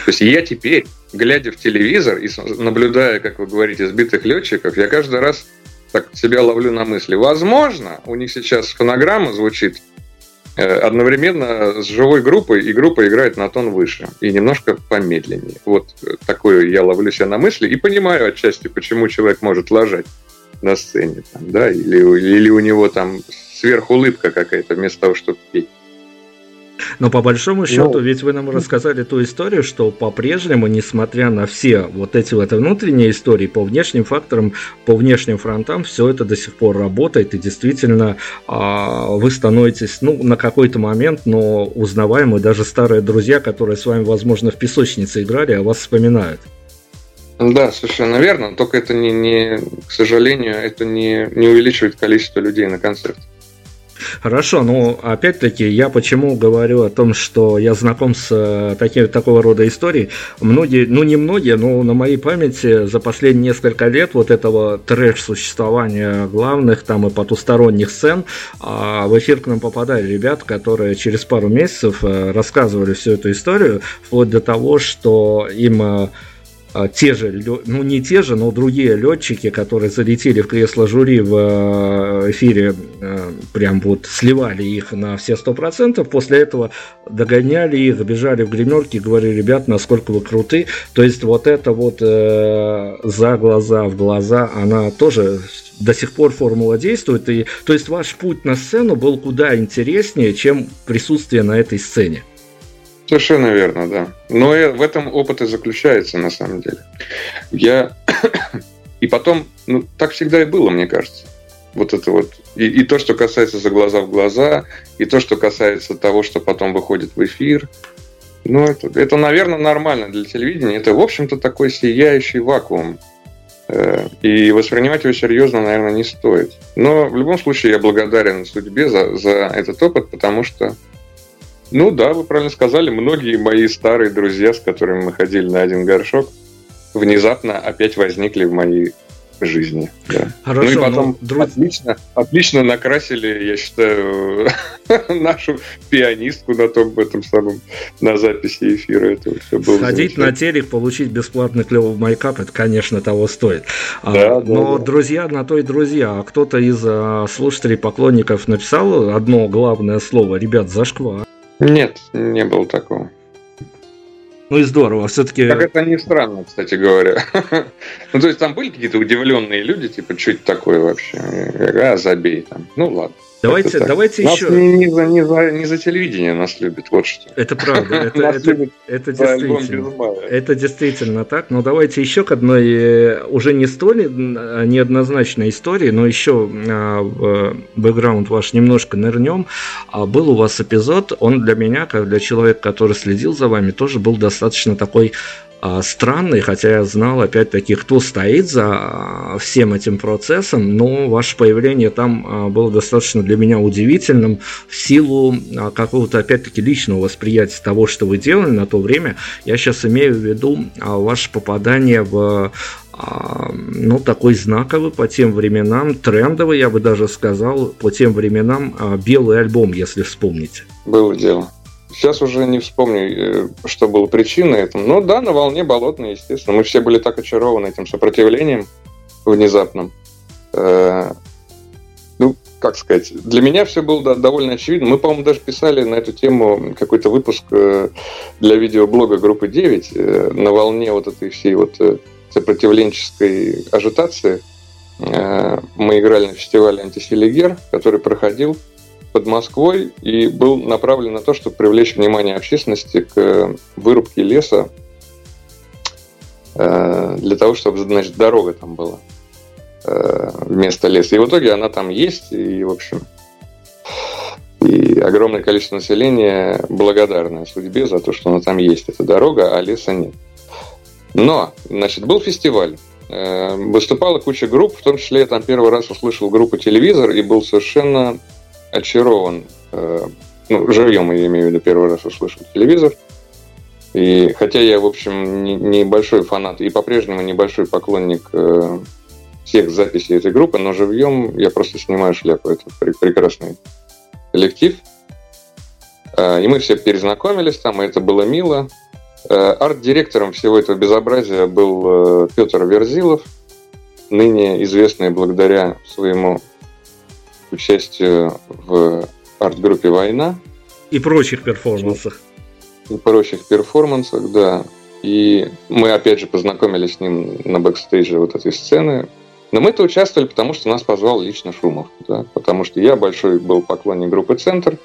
То есть я теперь, глядя в телевизор и наблюдая, как вы говорите, сбитых летчиков, я каждый раз так себя ловлю на мысли. Возможно, у них сейчас фонограмма звучит э, одновременно с живой группой, и группа играет на тон выше и немножко помедленнее. Вот такое я ловлю себя на мысли и понимаю отчасти, почему человек может ложать на сцене, там, да, или, или у него там сверхулыбка какая-то вместо того, чтобы петь. Но по большому счету, ну, ведь вы нам рассказали ту историю, что по-прежнему, несмотря на все вот эти вот внутренние истории, по внешним факторам, по внешним фронтам, все это до сих пор работает, и действительно а, вы становитесь, ну, на какой-то момент, но узнаваемы, даже старые друзья, которые с вами, возможно, в песочнице играли, а вас вспоминают. Да, совершенно верно. Только это не, не к сожалению, это не, не увеличивает количество людей на концерте. Хорошо, ну опять-таки я почему говорю о том, что я знаком с э, таким, такого рода историей. Многие, ну не многие, но на моей памяти за последние несколько лет вот этого трэш-существования главных там и потусторонних сцен а в эфир к нам попадали ребята, которые через пару месяцев э, рассказывали всю эту историю, вплоть до того, что им э, те же, ну не те же, но другие летчики, которые залетели в кресло жюри в э, эфире, э, прям вот сливали их на все сто процентов, после этого догоняли их, бежали в гримерки и говорили, ребят, насколько вы круты. То есть вот это вот э, за глаза в глаза, она тоже до сих пор формула действует. И, то есть ваш путь на сцену был куда интереснее, чем присутствие на этой сцене. Совершенно верно, да. Но в этом опыт и заключается на самом деле. Я и потом, ну, так всегда и было, мне кажется. Вот это вот. И, и то, что касается за глаза в глаза, и то, что касается того, что потом выходит в эфир. Ну, это, это наверное, нормально для телевидения. Это, в общем-то, такой сияющий вакуум. Э, и воспринимать его серьезно, наверное, не стоит. Но в любом случае я благодарен судьбе за, за этот опыт, потому что ну да, вы правильно сказали. Многие мои старые друзья, с которыми мы ходили на один горшок, внезапно опять возникли в моей жизни. Да. Хорошо, ну и потом ну, друз... отлично, отлично накрасили, я считаю, нашу пианистку на том, этом самом, на записи эфира. Это все было Сходить на телек, получить бесплатный клевый майкап, это, конечно, того стоит. А, да, а, да, но, да. друзья, на то и друзья. А кто-то из а, слушателей, поклонников написал одно главное слово, ребят, зашквар. Нет, не было такого. Ну и здорово, все-таки... Как это не странно, кстати говоря. ну, то есть там были какие-то удивленные люди, типа, что это такое вообще? А, забей там. Ну, ладно. Давайте, давайте нас еще. Не, не, за, не, за, не за телевидение нас любят, вот что. Это правда, это, это, это, действительно, это действительно так. Но давайте еще к одной э, уже не столь э, неоднозначной истории, но еще а, в бэкграунд ваш немножко нырнем. А, был у вас эпизод, он для меня, как для человека, который следил за вами, тоже был достаточно такой странный, хотя я знал, опять-таки, кто стоит за а, всем этим процессом, но ваше появление там а, было достаточно для меня удивительным в силу какого-то, опять-таки, личного восприятия того, что вы делали на то время. Я сейчас имею в виду ваше попадание в ну, такой знаковый по тем временам, трендовый, я бы даже сказал, по тем временам белый альбом, если вспомните. Было дело. Сейчас уже не вспомню, э, что было причиной этому. Но да, на волне болотной, естественно. Мы все были так очарованы этим сопротивлением внезапным. Э, ну, как сказать, для меня все было довольно очевидно. Мы, по-моему, даже писали на эту тему какой-то выпуск э, для видеоблога группы 9 на волне вот этой всей вот сопротивленческой ажитации. Мы играли на фестивале «Антиселигер», который проходил под Москвой и был направлен на то, чтобы привлечь внимание общественности к вырубке леса э, для того, чтобы, значит, дорога там была э, вместо леса. И в итоге она там есть, и, в общем, и огромное количество населения благодарное судьбе за то, что она там есть, эта дорога, а леса нет. Но, значит, был фестиваль. Э, выступала куча групп, в том числе я там первый раз услышал группу «Телевизор» и был совершенно очарован. Э, ну, живьем я имею в виду, первый раз услышал телевизор. И хотя я, в общем, небольшой не фанат и по-прежнему небольшой поклонник э, всех записей этой группы, но живьем я просто снимаю шляпу. Это прекрасный коллектив. Э, и мы все перезнакомились там, и это было мило. Арт-директором всего этого безобразия был Петр Верзилов, ныне известный благодаря своему участию в арт-группе «Война». И прочих перформансах. И прочих перформансах, да. И мы, опять же, познакомились с ним на бэкстейже вот этой сцены. Но мы-то участвовали, потому что нас позвал лично Шумов. Да? Потому что я большой был поклонник группы «Центр»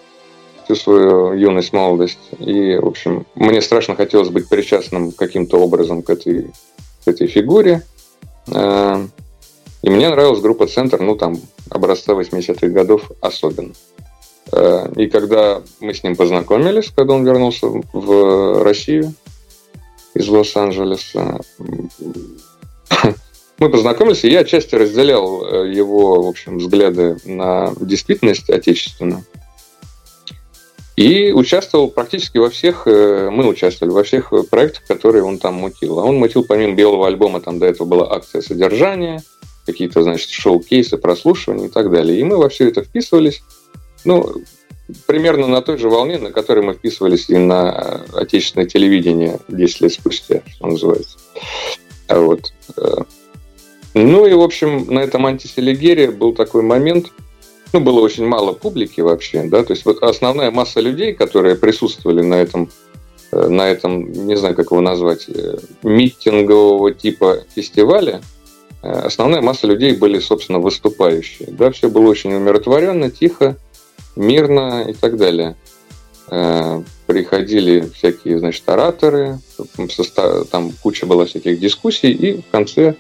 всю свою юность, молодость. И, в общем, мне страшно хотелось быть причастным каким-то образом к этой, к этой фигуре. И мне нравилась группа «Центр», ну, там, образца 80-х годов особенно. Э, и когда мы с ним познакомились, когда он вернулся в Россию из Лос-Анджелеса, мы познакомились, и я отчасти разделял э, его, в общем, взгляды на действительность отечественную. И участвовал практически во всех, э, мы участвовали во всех проектах, которые он там мутил. А он мутил помимо белого альбома, там до этого была акция содержания – какие-то, значит, шоу-кейсы, прослушивания и так далее. И мы во все это вписывались. Ну, примерно на той же волне, на которой мы вписывались и на отечественное телевидение 10 лет спустя, что называется. А вот. Э, ну и, в общем, на этом антиселигере был такой момент, ну, было очень мало публики вообще, да, то есть вот основная масса людей, которые присутствовали на этом, э, на этом, не знаю, как его назвать, э, митингового типа фестивале, Э, основная масса людей были, собственно, выступающие. Да, все было очень умиротворенно, тихо, мирно и так далее. Э, приходили всякие, значит, ораторы, там куча была всяких дискуссий, и в конце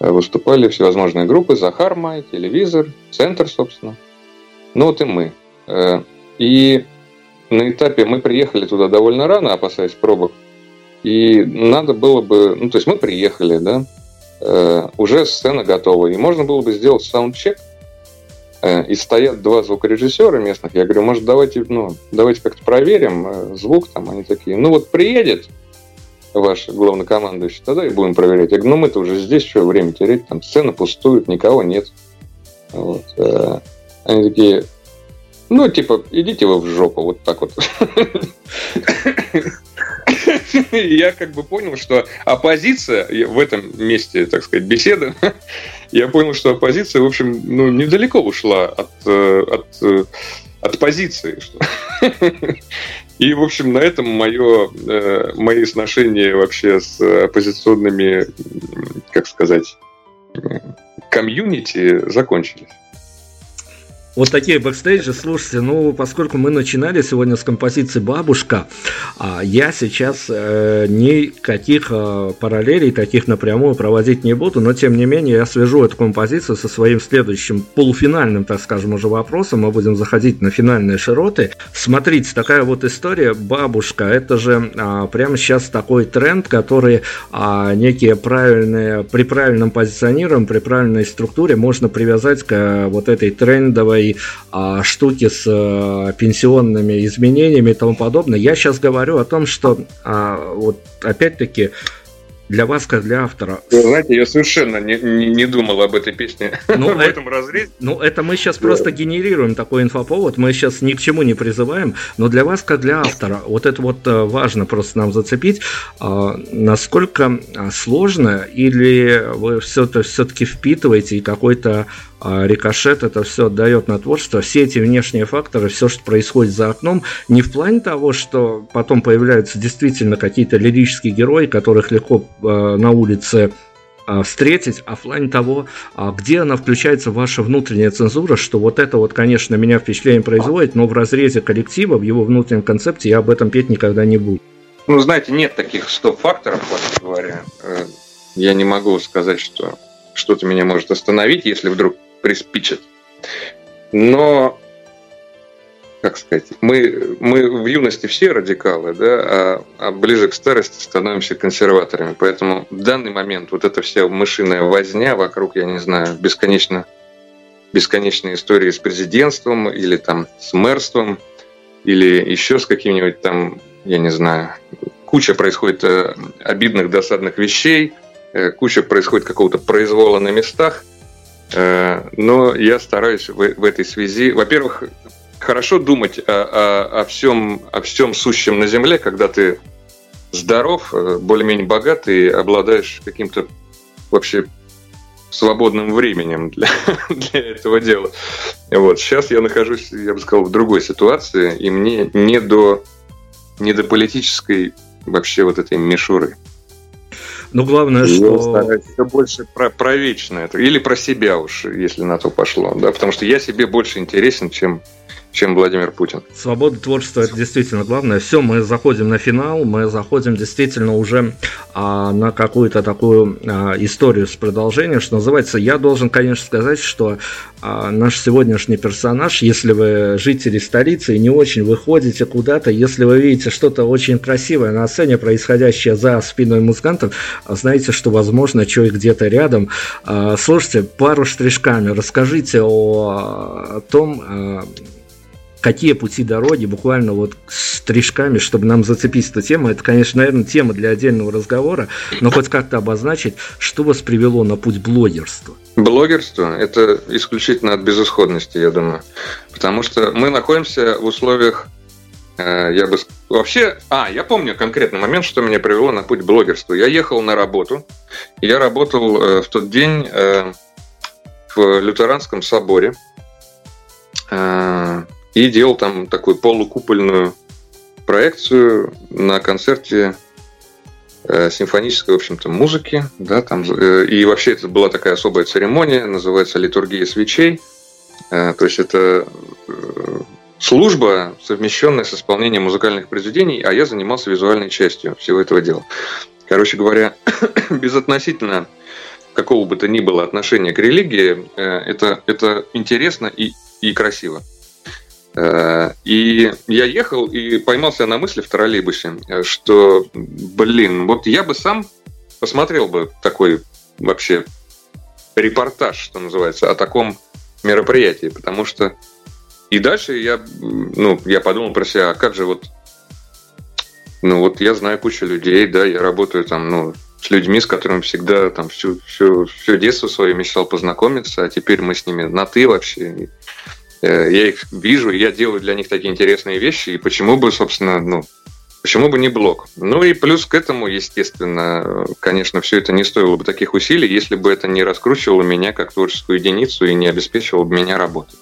э, выступали всевозможные группы, Захар Май, телевизор, центр, собственно. Ну вот и мы. И на этапе мы приехали туда довольно рано, опасаясь пробок. И надо было бы, ну то есть мы приехали, да, Э, уже сцена готова. И можно было бы сделать саундчек, э, и стоят два звукорежиссера местных. Я говорю, может, давайте, ну, давайте как-то проверим э, звук там. Они такие, ну вот приедет ваш главнокомандующий, тогда и будем проверять. Я говорю, ну мы-то уже здесь, что время терять, там сцена пустует, никого нет. Вот. Они такие, ну, типа, идите вы в жопу, вот так вот. я как бы понял, что оппозиция в этом месте, так сказать, беседы, я понял, что оппозиция, в общем, ну, недалеко ушла от, э, от, э, от позиции. И, в общем, на этом мое, э, мои сношения вообще с оппозиционными, как сказать, комьюнити закончились. Вот такие бэкстейджи, слушайте, ну, поскольку мы начинали сегодня с композиции «Бабушка», а я сейчас э, никаких э, параллелей таких напрямую проводить не буду, но, тем не менее, я свяжу эту композицию со своим следующим полуфинальным, так скажем, уже вопросом. Мы будем заходить на финальные широты. Смотрите, такая вот история «Бабушка», это же э, прямо сейчас такой тренд, который э, некие правильные, при правильном позиционировании, при правильной структуре можно привязать к э, вот этой трендовой этой а, штуки с а, пенсионными изменениями и тому подобное. Я сейчас говорю о том, что а, вот опять-таки для вас, как для автора. Вы знаете, я совершенно не, не, не думал об этой песне ну, в это, этом разрезе. Ну, это мы сейчас да. просто генерируем такой инфоповод, мы сейчас ни к чему не призываем, но для вас, как для автора, вот это вот э, важно просто нам зацепить, а, насколько а, сложно или вы все-таки впитываете и какой-то рикошет это все дает на творчество. Все эти внешние факторы, все, что происходит за окном, не в плане того, что потом появляются действительно какие-то лирические герои, которых легко э, на улице э, встретить, а в плане того, а где она включается ваша внутренняя цензура, что вот это вот, конечно, меня впечатление производит, но в разрезе коллектива, в его внутреннем концепте я об этом петь никогда не буду. Ну, знаете, нет таких стоп-факторов, вообще говоря. Э, я не могу сказать, что что-то меня может остановить, если вдруг приспичит. Но, как сказать, мы, мы в юности все радикалы, да, а, а ближе к старости становимся консерваторами. Поэтому в данный момент вот эта вся мышиная возня вокруг, я не знаю, бесконечно бесконечные истории с президентством или там с мэрством или еще с каким-нибудь там, я не знаю, куча происходит э, обидных, досадных вещей, э, куча происходит какого-то произвола на местах – но я стараюсь в, в этой связи, во-первых, хорошо думать о, о, о, всем, о всем сущем на Земле, когда ты здоров, э, более-менее богат и обладаешь каким-то вообще свободным временем для, для этого дела. Вот. Сейчас я нахожусь, я бы сказал, в другой ситуации, и мне не до, не до политической вообще вот этой мишуры. Ну, главное, что... все больше про, про вечное. Или про себя уж, если на то пошло. Да? Потому что я себе больше интересен, чем чем Владимир Путин. Свобода творчества это действительно главное. Все, мы заходим на финал, мы заходим действительно уже а, на какую-то такую а, историю с продолжением, что называется. Я должен, конечно, сказать, что а, наш сегодняшний персонаж, если вы жители столицы и не очень выходите куда-то, если вы видите что-то очень красивое на сцене, происходящее за спиной музыкантов, знаете, что возможно человек где-то рядом. А, слушайте, пару штришками, расскажите о, о том, а, какие пути дороги, буквально вот стрижками, чтобы нам зацепить эту тему. Это, конечно, наверное, тема для отдельного разговора, но хоть как-то обозначить, что вас привело на путь блогерства. Блогерство – это исключительно от безысходности, я думаю. Потому что мы находимся в условиях э, я бы вообще, а, я помню конкретный момент, что меня привело на путь блогерства. Я ехал на работу, я работал э, в тот день э, в лютеранском соборе и делал там такую полукупольную проекцию на концерте э, симфонической, в общем-то, музыки, да, там, э, и вообще это была такая особая церемония, называется литургия свечей, э, то есть это служба, совмещенная с исполнением музыкальных произведений, а я занимался визуальной частью всего этого дела. Короче говоря, безотносительно какого бы то ни было отношения к религии, это, это интересно и, и красиво. Э, и я ехал и поймался на мысли в троллейбусе, что, блин, вот я бы сам посмотрел бы такой вообще репортаж, что называется, о таком мероприятии, потому что и дальше я, ну, я подумал про себя, а как же вот, ну, вот я знаю кучу людей, да, я работаю там, ну, с людьми, с которыми всегда там всю, всю, все детство свое мечтал познакомиться, а теперь мы с ними на «ты» вообще. Э, я их вижу, я делаю для них такие интересные вещи, и почему бы, собственно, ну, почему бы не блог? Ну и плюс к этому, естественно, конечно, все это не стоило бы таких усилий, если бы это не раскручивало меня как творческую единицу и не обеспечивало бы меня работой.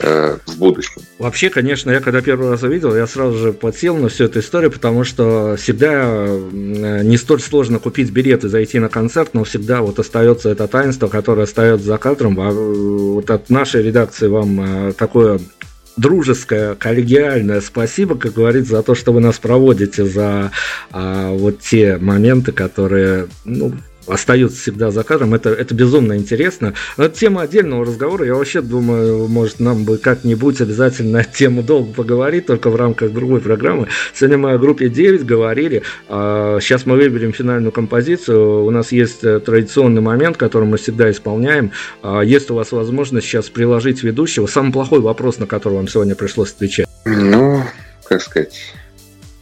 Э, в будущем. Вообще, конечно, я когда первый раз увидел, я сразу же подсел на всю эту историю, потому что всегда не столь сложно купить билет и зайти на концерт, но всегда вот остается это таинство, которое остается за кадром. А вот от нашей редакции вам такое дружеское, коллегиальное спасибо, как говорится, за то, что вы нас проводите, за а, вот те моменты, которые, ну, остаются всегда за кадром. Это, это безумно интересно. Но это тема отдельного разговора. Я вообще думаю, может, нам бы как-нибудь обязательно тему долго поговорить, только в рамках другой программы. Сегодня мы о группе 9 говорили. Сейчас мы выберем финальную композицию. У нас есть э, традиционный момент, который мы всегда исполняем. А есть у вас возможность сейчас приложить ведущего. Самый плохой вопрос, на который вам сегодня пришлось отвечать. Ну, как сказать...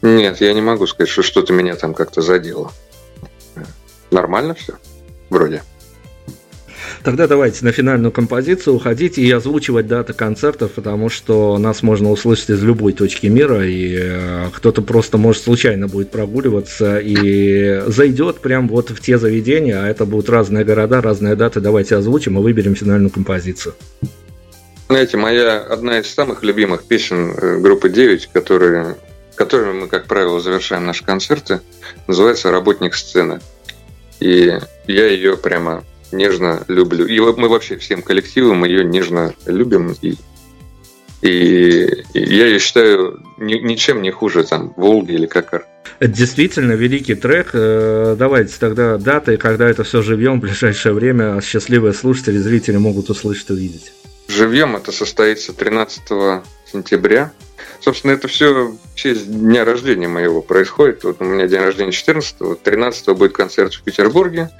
Нет, я не могу сказать, что что-то меня там как-то задело нормально все, вроде. Тогда давайте на финальную композицию уходите и озвучивать даты концертов, потому что нас можно услышать из любой точки мира, и э, кто-то просто, может, случайно будет прогуливаться и зайдет прям вот в те заведения, а это будут разные города, разные даты. Давайте озвучим и выберем финальную композицию. Знаете, моя одна из самых любимых песен э, группы 9, которые, которыми мы, как правило, завершаем наши концерты, называется «Работник сцены». И я ее прямо нежно люблю. И мы вообще всем коллективом ее нежно любим. И, и, и я ее считаю ни, ничем не хуже там Волги или Какар. Это действительно великий трек. Э, давайте тогда даты, когда это все живьем в ближайшее время счастливые слушатели, зрители могут услышать увидеть. Живьем это состоится 13 сентября Собственно, это все в честь дня рождения моего происходит. Вот у меня день рождения 14-го, 13-го будет концерт в Петербурге,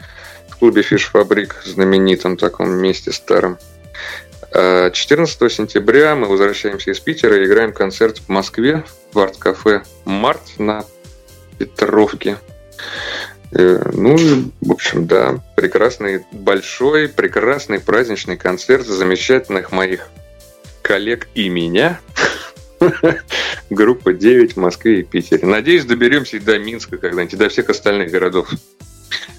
в клубе Фиш Фабрик, знаменитом таком месте старом. 14 а сентября мы возвращаемся из Питера и играем концерт в Москве в арт-кафе «Март» на Петровке. Э, ну, в общем, да, прекрасный, большой, прекрасный праздничный концерт замечательных моих коллег и меня. Группа 9 в Москве и Питере. Надеюсь, доберемся и до Минска когда-нибудь, и до всех остальных городов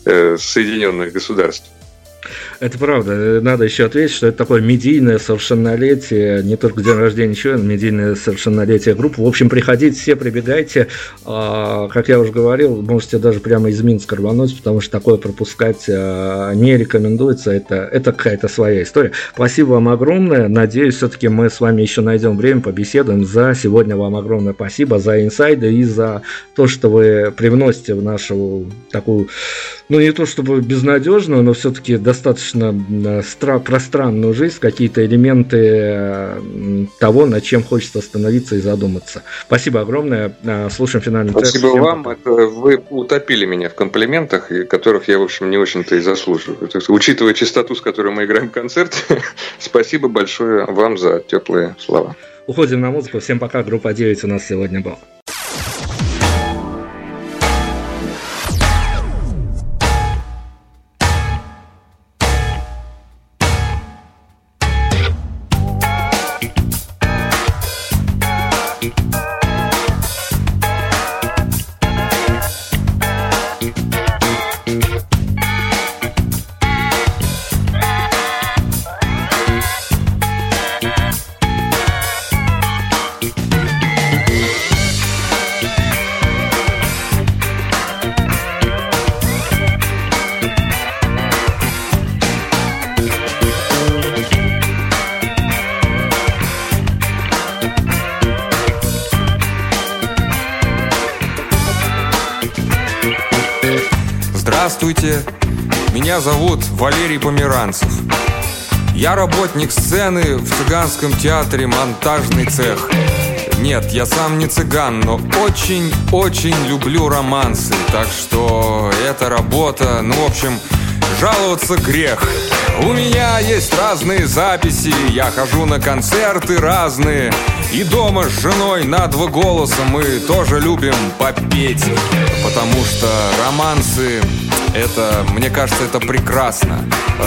э, Соединенных Государств. Это правда. Надо еще ответить, что это такое медийное совершеннолетие, не только день рождения но медийное совершеннолетие группы. В общем, приходите все, прибегайте. А, как я уже говорил, можете даже прямо из Минска рвануть, потому что такое пропускать а, не рекомендуется. Это, это какая-то своя история. Спасибо вам огромное. Надеюсь, все-таки мы с вами еще найдем время, побеседуем. За сегодня вам огромное спасибо за инсайды и за то, что вы привносите в нашу такую, ну не то чтобы безнадежную, но все-таки достаточно стра- пространную жизнь, какие-то элементы э, того, над чем хочется остановиться и задуматься. Спасибо огромное. Э, слушаем финальный. Спасибо Всем вам. Это вы утопили меня в комплиментах, которых я, в общем, не очень-то и заслуживаю. То есть, учитывая частоту, с которой мы играем концерт, спасибо большое вам за теплые слова. Уходим на музыку. Всем пока. Группа 9 у нас сегодня была. Работник сцены в цыганском театре «Монтажный цех». Нет, я сам не цыган, но очень-очень люблю романсы. Так что эта работа, ну, в общем, жаловаться грех. У меня есть разные записи, я хожу на концерты разные. И дома с женой на два голоса мы тоже любим попеть. Потому что романсы это, мне кажется, это прекрасно.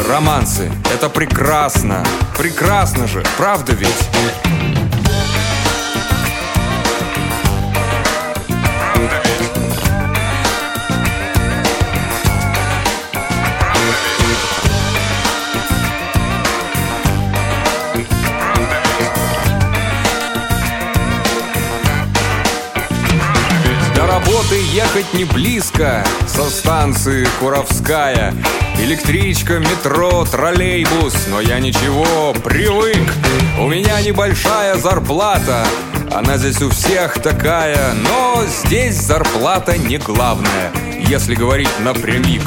Романсы, это прекрасно. Прекрасно же, правда ведь? Хоть не близко со станции Куровская. Электричка, метро, троллейбус Но я ничего, привык. У меня небольшая зарплата Она здесь у всех такая Но здесь зарплата не главная если говорить напрямик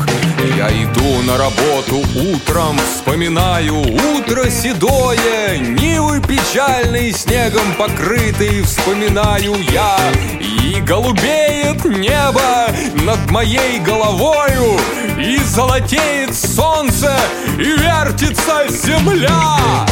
Я иду на работу утром, вспоминаю Утро седое, нивы печальные Снегом покрытые вспоминаю я И голубеет небо над моей головою И золотеет солнце, и вертится земля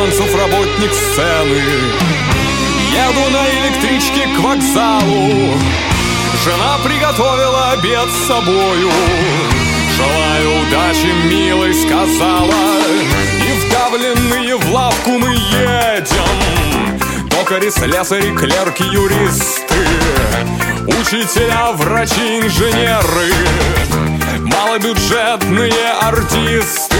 романсов, работник сцены. Еду на электричке к вокзалу. Жена приготовила обед с собою. Желаю удачи, милой, сказала. И вдавленные в лавку мы едем. Токари, слесари, клерки, юристы. Учителя, врачи, инженеры. Малобюджетные артисты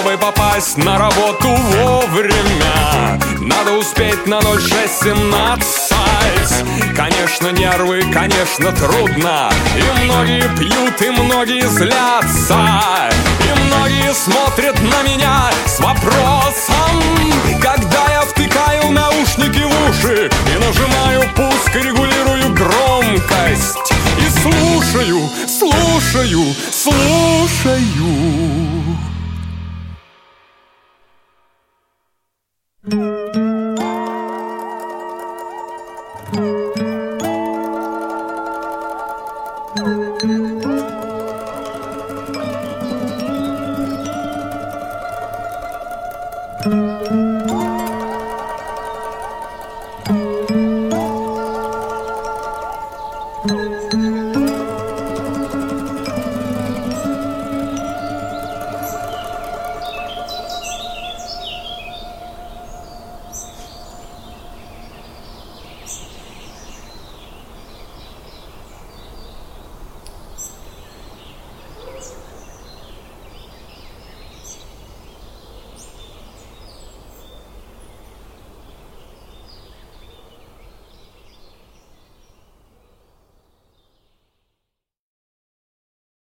чтобы попасть на работу вовремя Надо успеть на 0617 Конечно, нервы, конечно, трудно. И многие пьют, и многие злятся. И многие смотрят на меня с вопросом Когда я втыкаю наушники в уши И нажимаю пуск, регулирую громкость. И слушаю, слушаю, слушаю Thank you.